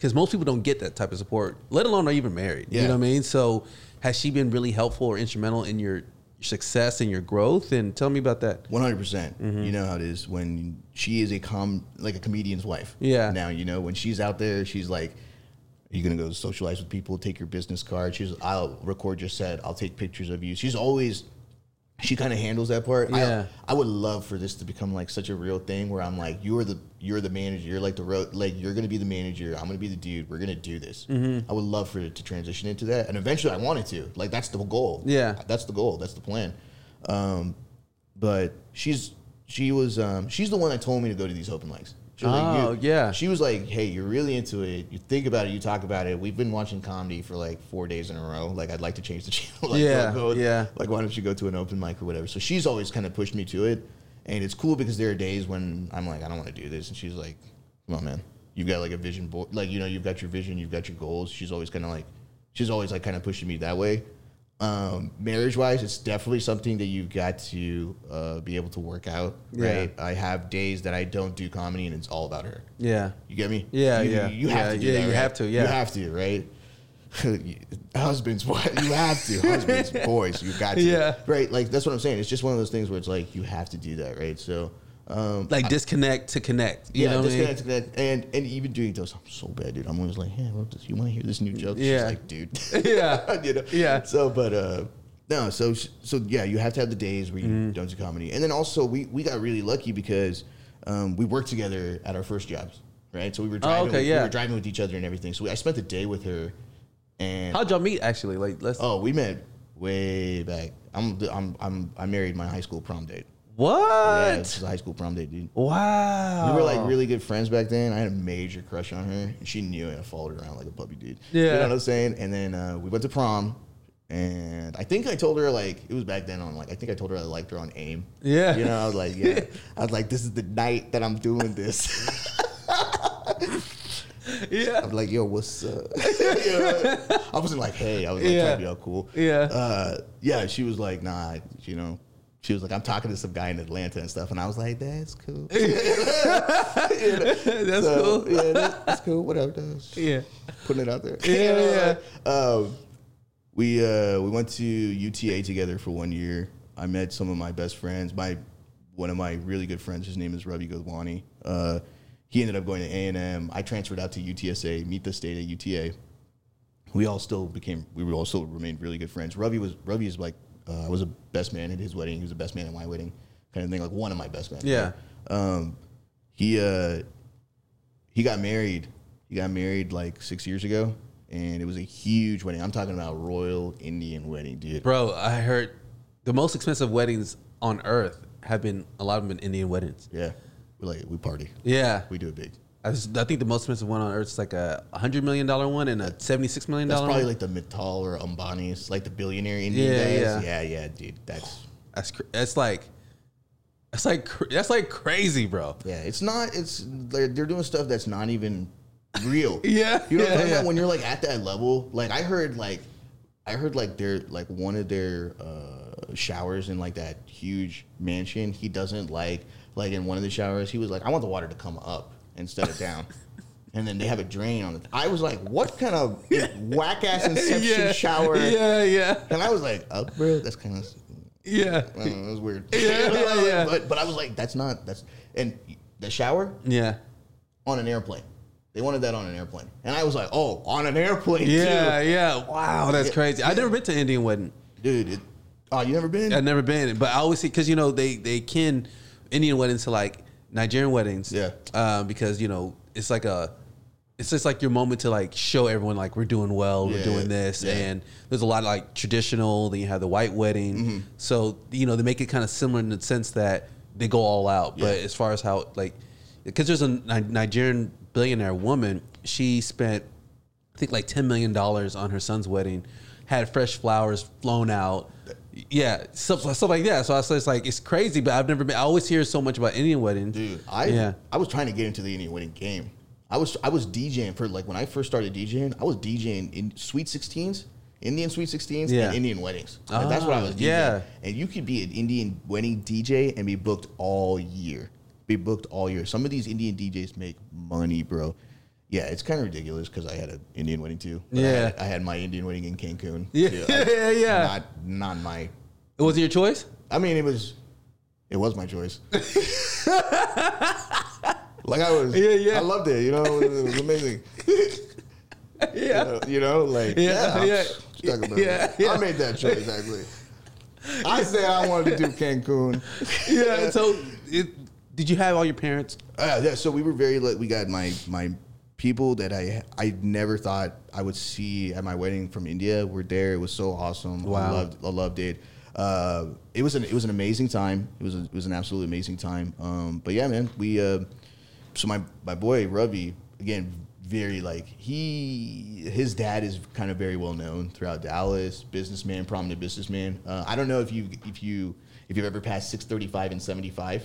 because most people don't get that type of support, let alone are even married. You know what I mean? So has she been really helpful or instrumental in your success and your growth? And tell me about that. One hundred percent. Mm-hmm. You know how it is when she is a com like a comedian's wife. Yeah. Now you know when she's out there, she's like, "Are you gonna go socialize with people? Take your business card." She's, "I'll record your set. I'll take pictures of you." She's always, she kind of handles that part. Yeah. I, I would love for this to become like such a real thing where I'm like, "You're the you're the manager. You're like the road. Like you're gonna be the manager. I'm gonna be the dude. We're gonna do this." Mm-hmm. I would love for it to transition into that, and eventually I wanted to. Like that's the goal. Yeah. That's the goal. That's the plan. Um, but she's she was um, she's the one that told me to go to these open mics. She was Oh, you- yeah. She was like, "Hey, you're really into it. You think about it. You talk about it. We've been watching comedy for like four days in a row. Like, I'd like to change the channel. like, Yeah, go- yeah. Like, why don't you go to an open mic or whatever?" So she's always kind of pushed me to it, and it's cool because there are days when I'm like, "I don't want to do this," and she's like, "Come on, man. You've got like a vision board. Like, you know, you've got your vision. You've got your goals." She's always kind of like, she's always like kind of pushing me that way. Um, marriage wise, it's definitely something that you've got to uh, be able to work out. Yeah. Right. I have days that I don't do comedy, and it's all about her. Yeah. You get me? Yeah, you, yeah. You have Yeah, to do yeah, that, you right? have to, yeah. You have to, right? Husbands, what you have to. Husbands, boys, you got to. Yeah. Right. Like that's what I'm saying. It's just one of those things where it's like you have to do that, right? So, um, Like disconnect to connect. You yeah, know what I mean? disconnect, disconnect, and and even doing those, I'm so bad, dude. I'm always like, hey, what does, you want to hear this new joke? She's Yeah. like, dude. Yeah. you know? Yeah. So, but uh, no, so so yeah, you have to have the days where you Mm-hmm. don't do comedy, and then also we we got really lucky because um, we worked together at our first jobs, right? So we were driving, Oh, okay, with, yeah. we were driving with each other and everything. So we, I spent the day with her, and How'd y'all meet actually? Like let's oh, we met way back. I'm I'm I'm I married my high school prom date. What? Yeah, this is a high school prom date, dude. Wow. We were like really good friends back then. I had a major crush on her, and she knew it. I followed her around like a puppy, dude. Yeah. you know what I'm saying. And then uh, we went to prom, and I think I told her like it was back then on like I think I told her I liked her on AIM. Yeah. you know, I was like, yeah, I was like, this is the night that I'm doing this. Yeah. I'm like, yo, what's up? You know, I wasn't like, hey, I was like Yeah. trying to be all cool. Yeah. uh, yeah. She was like, nah, you know. She was like, I'm talking to some guy in Atlanta and stuff, and I was like, that's cool. That's So, cool. Yeah, that's, that's cool. Whatever. That's Yeah. Putting it out there. Yeah, yeah. Um, we uh, we went to UTA together for one year. I met some of my best friends. My one of my really good friends. His name is Ravi Godwani. Uh, he ended up going to A and M. I transferred out to UTSA. Mita state at UTA. We all still became. We were all still remained really good friends. Ravi was Ravi is like uh, I was a best man at his wedding. He was the best man at my wedding. kind of thing. Like one of my best men. Yeah. Um, he uh, he got married. He got married like six years ago, and it was a huge wedding. I'm talking about royal Indian wedding, dude. Bro, I heard the most expensive weddings on earth have been a lot of them been Indian weddings. Yeah, we like we party. Yeah. We do it big. I, I think the most expensive one on earth is like a hundred million dollar one and a seventy six million dollar. That's probably one. like the Mittal or Ambani's, like the billionaire Indian Yeah, guys. yeah. Yeah, yeah, dude. That's That's cr- that's like that's like cr- that's like crazy, bro. yeah. It's not. It's they're, they're doing stuff that's not even real. Yeah, You know what I'm talking yeah. about? When you're like at that level, like I heard like I heard like they're like one of their uh showers in like that huge mansion. He doesn't like like in one of the showers, he was like, I want the water to come up instead of down. And then they have a drain on it. I was like, "What kind of whack ass Inception shower?" Yeah, yeah, And I was like, "Up, bro. That's kind of yeah, know, it was weird." Yeah, yeah, yeah. But but I was like, "That's not that's." And the shower yeah, on an airplane. They wanted that on an airplane, and I was like, "Oh, on an airplane yeah, too, yeah. Wow, that's Yeah, crazy. I've never been to Indian wedding. dude." It, oh, you never been? I've never been, but I always see because you know they they kin Indian weddings to like Nigerian weddings. Yeah. Um, because you know it's like a, it's just like your moment to like show everyone like we're doing well, we're Yeah, doing this, yeah. and there's a lot of like traditional. Then you have the white wedding. Mm-hmm. So you know they make it kind of similar in the sense that they go all out. But as far as how like, because there's a Ni- Nigerian billionaire woman, she spent I think like ten million dollars on her son's wedding, had fresh flowers flown out. Yeah, stuff, stuff like that. So I was just like, it's crazy, but I've never been. I always hear so much about Indian weddings. dude. I yeah, I was trying to get into the Indian wedding game. I was I was DJing for like when I first started DJing. I was DJing in Sweet Sixteens, Indian Sweet Sixteens, Yeah. and Indian weddings. Like, that's what I Ah, was DJing. yeah. And you could be an Indian wedding DJ and be booked all year. Be booked all year. Some of these Indian DJs make money, bro. Yeah, it's kind of ridiculous because I had an Indian wedding too. But I Yeah. had, I had my Indian wedding in Cancun. Yeah, too. yeah, yeah. Not not my was it your choice? I mean, it was, it was my choice. like I was, Yeah, yeah. I loved it. You know, it was, it was amazing. Yeah, You know, you know, like Yeah, yeah, yeah. yeah. Yeah, yeah. I made that choice actually. I said I wanted to do Cancun. yeah. So, it, did you have all your parents? Uh, yeah, so we were very like we got my my people that I I never thought I would see at my wedding from India were there. It was so awesome. I loved I loved it. Uh, it was an it was an amazing time. It was a, it was an absolutely amazing time. Um, but yeah, man, we uh, so my my boy Ravi again very like he his dad is kind of very well known throughout Dallas businessman prominent businessman uh, I don't know if you if you if you've ever passed 635 and 75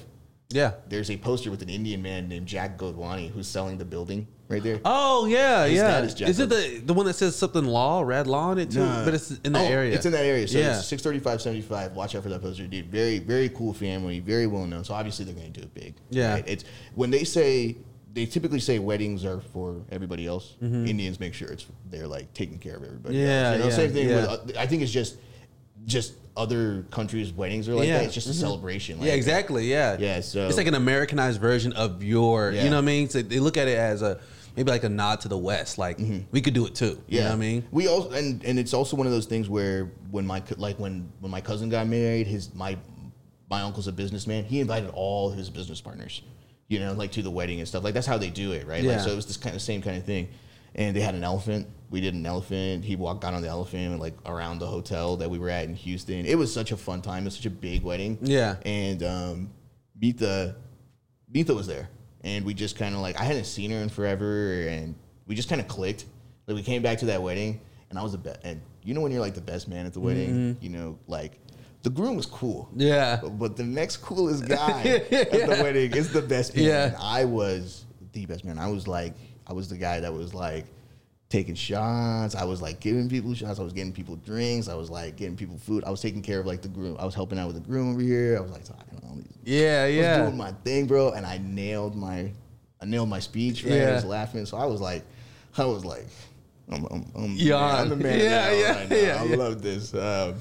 Yeah. there's a poster with an Indian man named Jack Godwani who's selling the building right there. Oh yeah, His yeah. dad is Is, it the the one that says something law, red law on it too? Nah. But it's in that Oh, area. It's in that area. So yeah. it's 635, 75. Watch out for that poster, dude. Very, very cool family, very well known. So obviously they're going to do it big. Yeah. It's when they say they typically say weddings are for everybody else. Indians make sure it's they're like taking care of everybody. Mm-hmm. Yeah, else. You know, yeah, same thing yeah. with. uh, I think it's just just other countries' weddings are like Yeah. that. It's just a Mhm. celebration. Like yeah, exactly. Yeah. Yeah, so- it's like an Americanized version of your. Yeah. You know what I mean? So they look at it as a maybe like a nod to the West. Like we could do it too. You know what I mean? We also and and it's also one of those things where when my like when when my cousin got married, his my my uncle's a businessman. He invited all his business partners, you know, like to the wedding and stuff. Like that's how they do it, right? Yeah. Like so it was this kind of same kind of thing. And they had an elephant. We did an elephant. He walked out on the elephant and like around the hotel that we were at in Houston. It was such a fun time. It was such a big wedding. Yeah. And um, Mita was there, and we just kind of like I hadn't seen her in forever, and we just kind of clicked. Like we came back to that wedding, and I was the best. And you know when you're like the best man at the wedding, Mm-hmm. you know, like the groom was cool, Yeah. but, but the next coolest guy at the wedding is the best man. Yeah. And I was the best man. I was like, I was the guy that was like taking shots. I was like giving people shots. I was getting people drinks. I was like getting people food. I was taking care of like the groom. I was helping out with the groom over here. I was like talking all these Yeah. I was Yeah. doing my thing, bro, and I nailed my, I nailed my speech. Right? Yeah. I was laughing, so I was like, I was like, I'm, I'm, I'm, You're I'm the man. Yeah, yeah, right yeah, I yeah. love this. Um,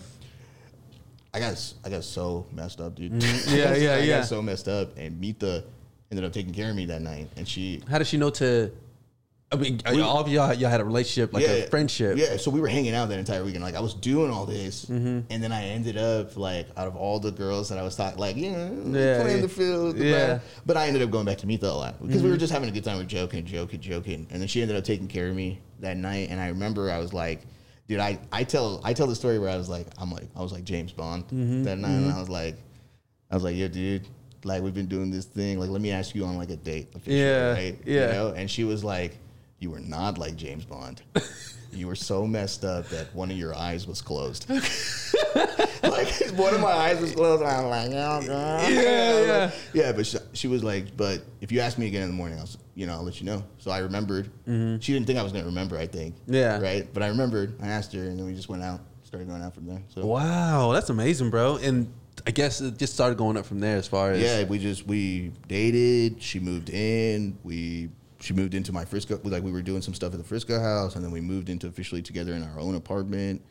I got, I got so messed up, dude. Mm-hmm. Yeah, yeah, I yeah. got so messed up, and Mita ended up taking care of me that night, and she, How does she know to? I mean, all of y'all, y'all had a relationship, like a friendship. Yeah, so we were hanging out that entire weekend. Like I was doing all this, Mm-hmm. and then I ended up like out of all the girls that I was talking, like you know, Yeah, playing yeah. the field. the Yeah. Mm-hmm. But I ended up going back to Mita a lot because we were just having a good time. We were joking, joking, joking, and then she ended up taking care of me that night. And I remember I was like. Dude, I, I tell I tell the story where I was like I'm like I was like James Bond Mm-hmm. that night and I was like I was like yo dude like we've been doing this thing like let me ask you on like a date officially, Yeah, right yeah. you know and she was like you were not like James Bond you were so messed up that one of your eyes was closed. like one of my eyes was closed. And I'm like, oh god. Yeah, yeah. yeah. But she, she was like, but if you ask me again in the morning, I'll, you know, I'll let you know. So I remembered. She didn't think I was gonna remember. I think. Mm-hmm. Yeah. Right. But I remembered. I asked her, and then we just went out. Started going out from there. So Wow, that's amazing, bro. And I guess it just started going up from there as far as yeah, we just we dated. She moved in. We she moved into my Frisco. Like we were doing some stuff at the Frisco house, and then we moved into officially together in our own apartment.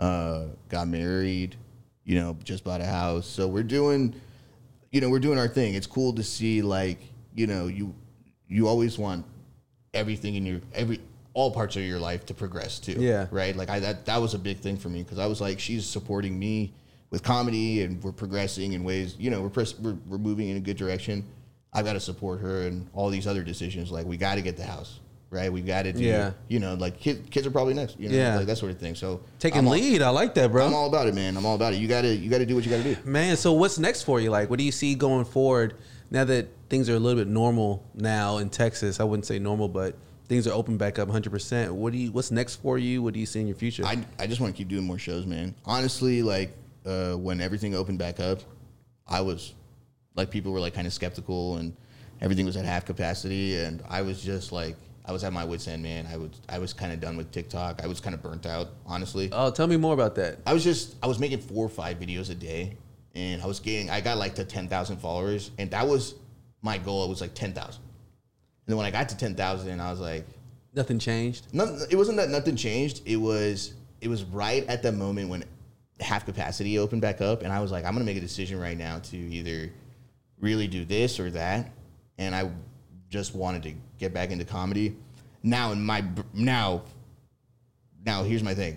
Uh, got married. You know, just bought a house. So we're doing, you know, we're doing our thing. It's cool to see like you know you you always want everything in your every all parts of your life to progress too. Yeah. Right. Like I that that was a big thing for me because I was like she's supporting me with comedy and we're progressing in ways you know we're pres- we're, we're moving in a good direction. I've got to support her and all these other decisions. Like we got to get the house. Right. We've got to do. Yeah. You know, like kid, kids are probably next. You know, Yeah. Like that sort of thing. So taking I'm all- lead. I like that, bro. I'm all about it, man. I'm all about it. You gotta you gotta do what you gotta do. Man, so what's next for you? Like, what do you see going forward now that things are a little bit normal now in Texas? I wouldn't say normal, but things are open back up 100%. What do you? What's next for you? What do you see in your future? I, I just want to keep doing more shows, man. Honestly, like uh, when everything opened back up, I was like people were like kind of skeptical and everything was at half capacity, and I was just like I was at my wits end, man. I was I was kind of done with TikTok. I was kind of burnt out, honestly. oh, tell me more about that. I was just I was making four or five videos a day, and I was getting I got like to ten thousand followers, and that was my goal. It was like ten thousand. And then when I got to ten thousand, I was like, Nothing changed. Nothing, it wasn't that nothing changed. It was it was right at the moment when half capacity opened back up, and I was like, I'm gonna make a decision right now to either really do this or that, and I just wanted to get back into comedy. Now in my now, now here's my thing.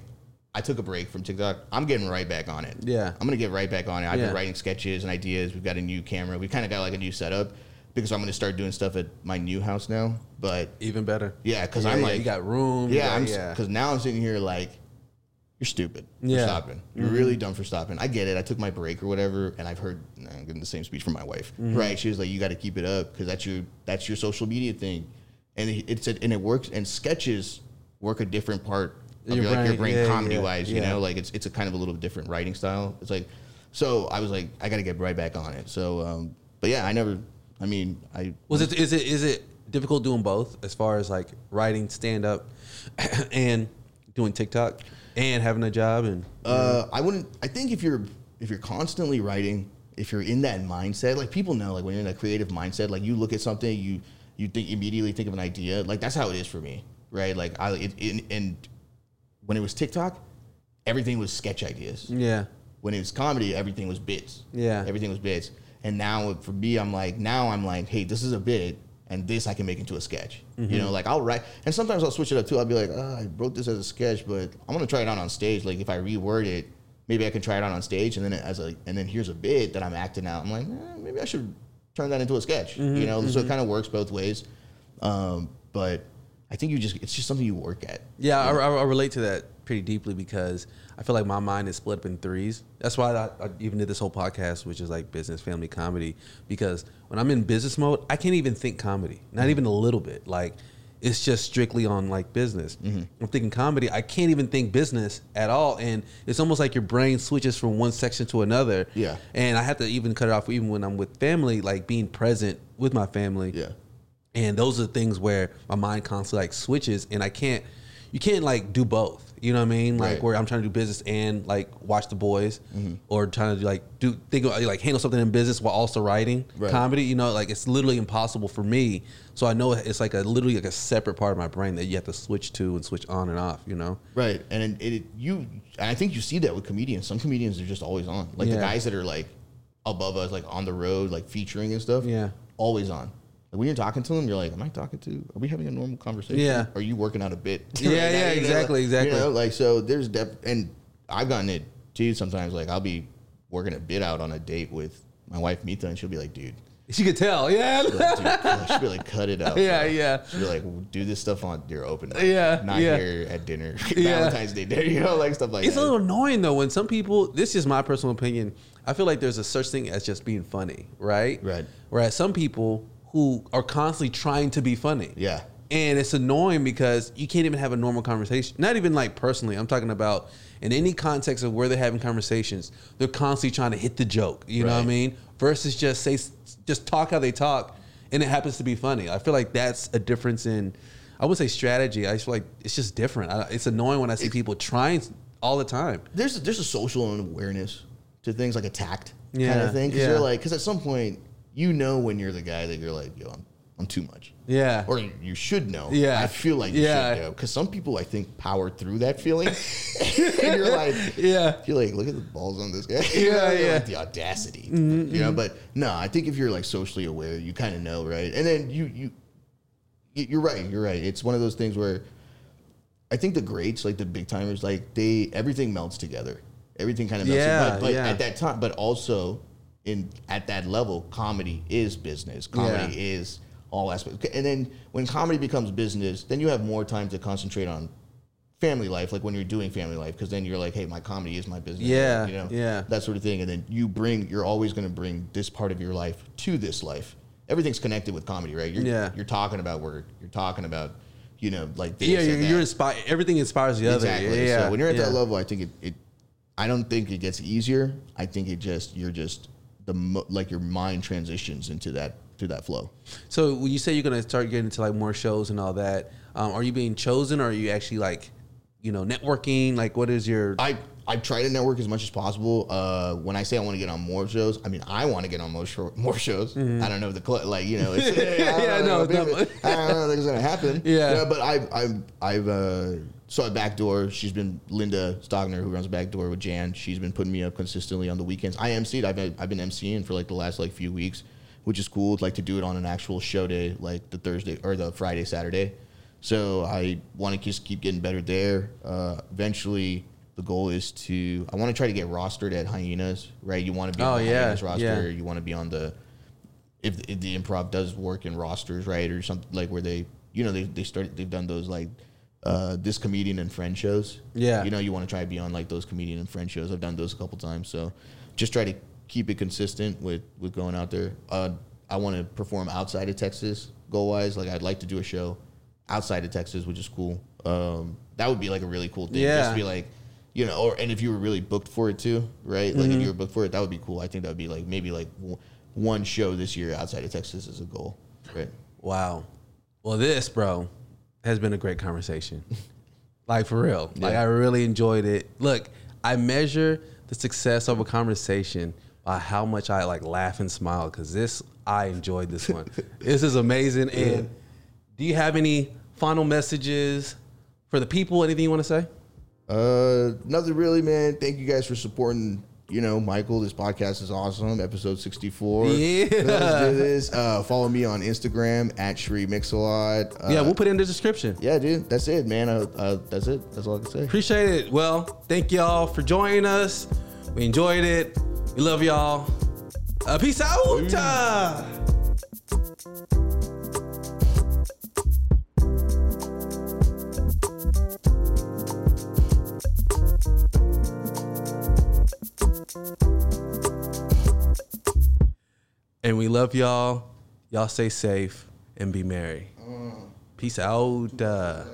I took a break from TikTok. I'm getting right back on it. Yeah. I'm gonna get right back on it. I've Yeah. been writing sketches and ideas. We've got a new camera. We've kind of got like a new setup because I'm gonna start doing stuff at my new house now. But Even better. yeah, because Yeah, I'm yeah, like, you got room. yeah, got- I'm yeah. because now I'm sitting here like, you're stupid for Yeah. Mm-hmm. stopping. You're really dumb for stopping. I get it. I took my break or whatever, and I've heard nah, I'm getting the same speech from my wife. Mm-hmm. Right? She was like, you got to keep it up because that's your that's your social media thing, and it- it's a, and it works. And sketches work a different part of Your your, like, your brain, brain yeah, comedy yeah, wise. You know, like it's it's a kind of a little different writing style. It's like, so I was like, I got to get right back on it. So, um, but yeah, I never. I mean, I Was it is it is it difficult doing both as far as like writing stand up and doing TikTok and having a job and Uh, I wouldn't. I think if you're if you're constantly writing, if you're in that mindset, like people know, like when you're in that creative mindset, like you look at something, you you think immediately think of an idea. Like that's how it is for me, right? Like I it, it, and when it was TikTok, everything was sketch ideas. yeah. When it was comedy, everything was bits. Yeah. everything was bits. And now for me, I'm like now I'm like, hey, this is a bit. And this I can make into a sketch. Mm-hmm. You know, like I'll write, and sometimes I'll switch it up too. I'll be like, oh, I wrote this as a sketch, but I'm gonna try it out on stage. Like if I reword it, maybe I can try it out on stage, and then as a, and then here's a bit that I'm acting out. I'm like, eh, maybe I should turn that into a sketch. Mm-hmm, You know, so it kind of works both ways. Um, but I think you just, it's just something you work at. Yeah, I, I, I relate to that pretty deeply because I feel like my mind is split up in threes. That's why I, I even did this whole podcast, which is like business, family, comedy. Because when I'm in business mode, I can't even think comedy, not mm-hmm. even a little bit. Like it's just strictly on like business. Mm-hmm. I'm thinking comedy, I can't even think business at all, and it's almost like your brain switches from one section to another. Yeah. and I have to even cut it off even when I'm with family, like being present with my family. Yeah. And those are the things where my mind constantly like switches and I can't you can't like do both. You know what I mean? Like Right. where I'm trying to do business and like watch the boys mm-hmm. or trying to like do think of, like handle something in business while also writing Right. comedy, you know, like it's literally impossible for me. So I know it's like a literally like a separate part of my brain that you have to switch to and switch on and off, you know? Right, and it, it you and I think you see that with comedians. Some comedians are just always on, like the guys that are like above us, like on the road, like featuring and stuff. Yeah. always on. Like when you're talking to them, you're like, "Am I talking to? Are we having a normal conversation? Yeah. Are you working out a bit? Yeah, Right yeah, now, you know, exactly, like- exactly. You know, like so. There's def and I've gotten it too. Sometimes like I'll be working a bit out on a date with my wife Mita, and she'll be like, "Dude." She could tell. Yeah. Like, dude, she'll be like, cut it out. Yeah, bro." yeah. She'll be like, do this stuff on your open. mic, Yeah, Not yeah. here at dinner. Yeah. Valentine's Day dinner, you know, like stuff like It's a little annoying though when some people. This is my personal opinion. I feel like there's a such thing as just being funny, right? Right. Whereas some people who are constantly trying to be funny. Yeah. And it's annoying because you can't even have a normal conversation. Not even like personally. I'm talking about in any context of where they're having conversations. They're constantly trying to hit the joke. You know what I mean? Versus just say, just talk how they talk, and it happens to be funny. I feel like that's a difference in. I would say strategy. I just feel like it's just different. I, it's annoying when I see people trying all the time. there's there's a social awareness to things like a tact kind of thing. Because yeah. you're like, because at some point you know when you're the guy that you're like, yo, I'm, I'm too much. Yeah. Or you should know. Yeah. I feel like you Yeah. should know. Because some people, I think, power through that feeling. and you're like, Yeah. You're like, look at the balls on this guy. Yeah, yeah. Mm-hmm, Like the audacity. You know, but no, I think if you're like socially aware, you kind of know, right? And then you, you, you- you're right. You're right. It's one of those things where I think the greats, like the big timers, like they everything melts together. Everything kind of melts. Yeah, but, but yeah. at that time, but also in at that level, comedy is business. Comedy Yeah. is all aspects. And then when comedy becomes business, then you have more time to concentrate on family life, like when you're doing family life, because then you're like, hey, my comedy is my business. Yeah, you know, yeah. that sort of thing. And then you bring, you're always going to bring this part of your life to this life. Everything's connected with comedy, right? You're, Yeah. You're talking about work. You're talking about, you know, like this Yeah, you're, you're inspired. Everything inspires the other. Exactly. Yeah. So when you're at yeah. that level, I think it, it, I don't think it gets easier. I think it just, you're just the, mo- like your mind transitions into that, to that flow. So when you say you're gonna start getting into like more shows and all that, um, are you being chosen or are you actually like, you know, networking? Like, what is your? I I try to network as much as possible. Uh, when I say I want to get on more shows, I mean I want to get on more show, more shows. I don't know if the cl- like you know. It's, Mm-hmm. Yeah, no, it's not- I don't know if it's gonna happen. Yeah. but I've I've I've uh, saw a backdoor. She's been Linda Stogner who runs backdoor with Jan. She's been putting me up consistently on the weekends. I emceed. I've been, I've been emceeing for like the last like few weeks, which is cool. Like to do it on an actual show day, like the Thursday or the Friday Saturday. So I want to just keep getting better there. Uh, eventually, the goal is to I want to try to get rostered at Hyenas. Right, you want to be Oh, on the yeah, Hyenas roster. yeah. You want to be on the if, if the improv does work in rosters, right, or something like where they, you know, they they started they've done those like uh, this comedian and friend shows. Yeah. you know, you want to try to be on like those comedian and friend shows. I've done those a couple times, so just try to keep it consistent with with going out there. Uh, I want to perform outside of Texas, goal wise. Like I'd like to do a show outside of Texas, which is cool. Um, that would be like a really cool thing. Yeah. Just be like. You know, or and if you were really booked for it too, right? Like Mm-hmm. if you were booked for it, that would be cool. I think that would be like maybe like w- one show this year outside of Texas is a goal, right? Wow. Well, this, bro, has been a great conversation. like for real. Like I really enjoyed it. Look, I measure the success of a conversation by how much I like laugh and smile because this I enjoyed this one. this is amazing. And do you have any final messages for the people? Anything you want to say? Uh, nothing really, man. Thank you guys for supporting. You know, Michael, this podcast is awesome. Episode sixty-four. Yeah. let's do this. Uh, follow me on Instagram at Shree Mixalot. Uh, yeah, we'll put it in the description. yeah, dude. That's it, man. Uh, uh, that's it. That's all I can say. Appreciate it. Well, thank y'all for joining us. We enjoyed it. We love y'all. Uh, peace out. And we love y'all. Y'all stay safe and be merry. Peace out. Uh,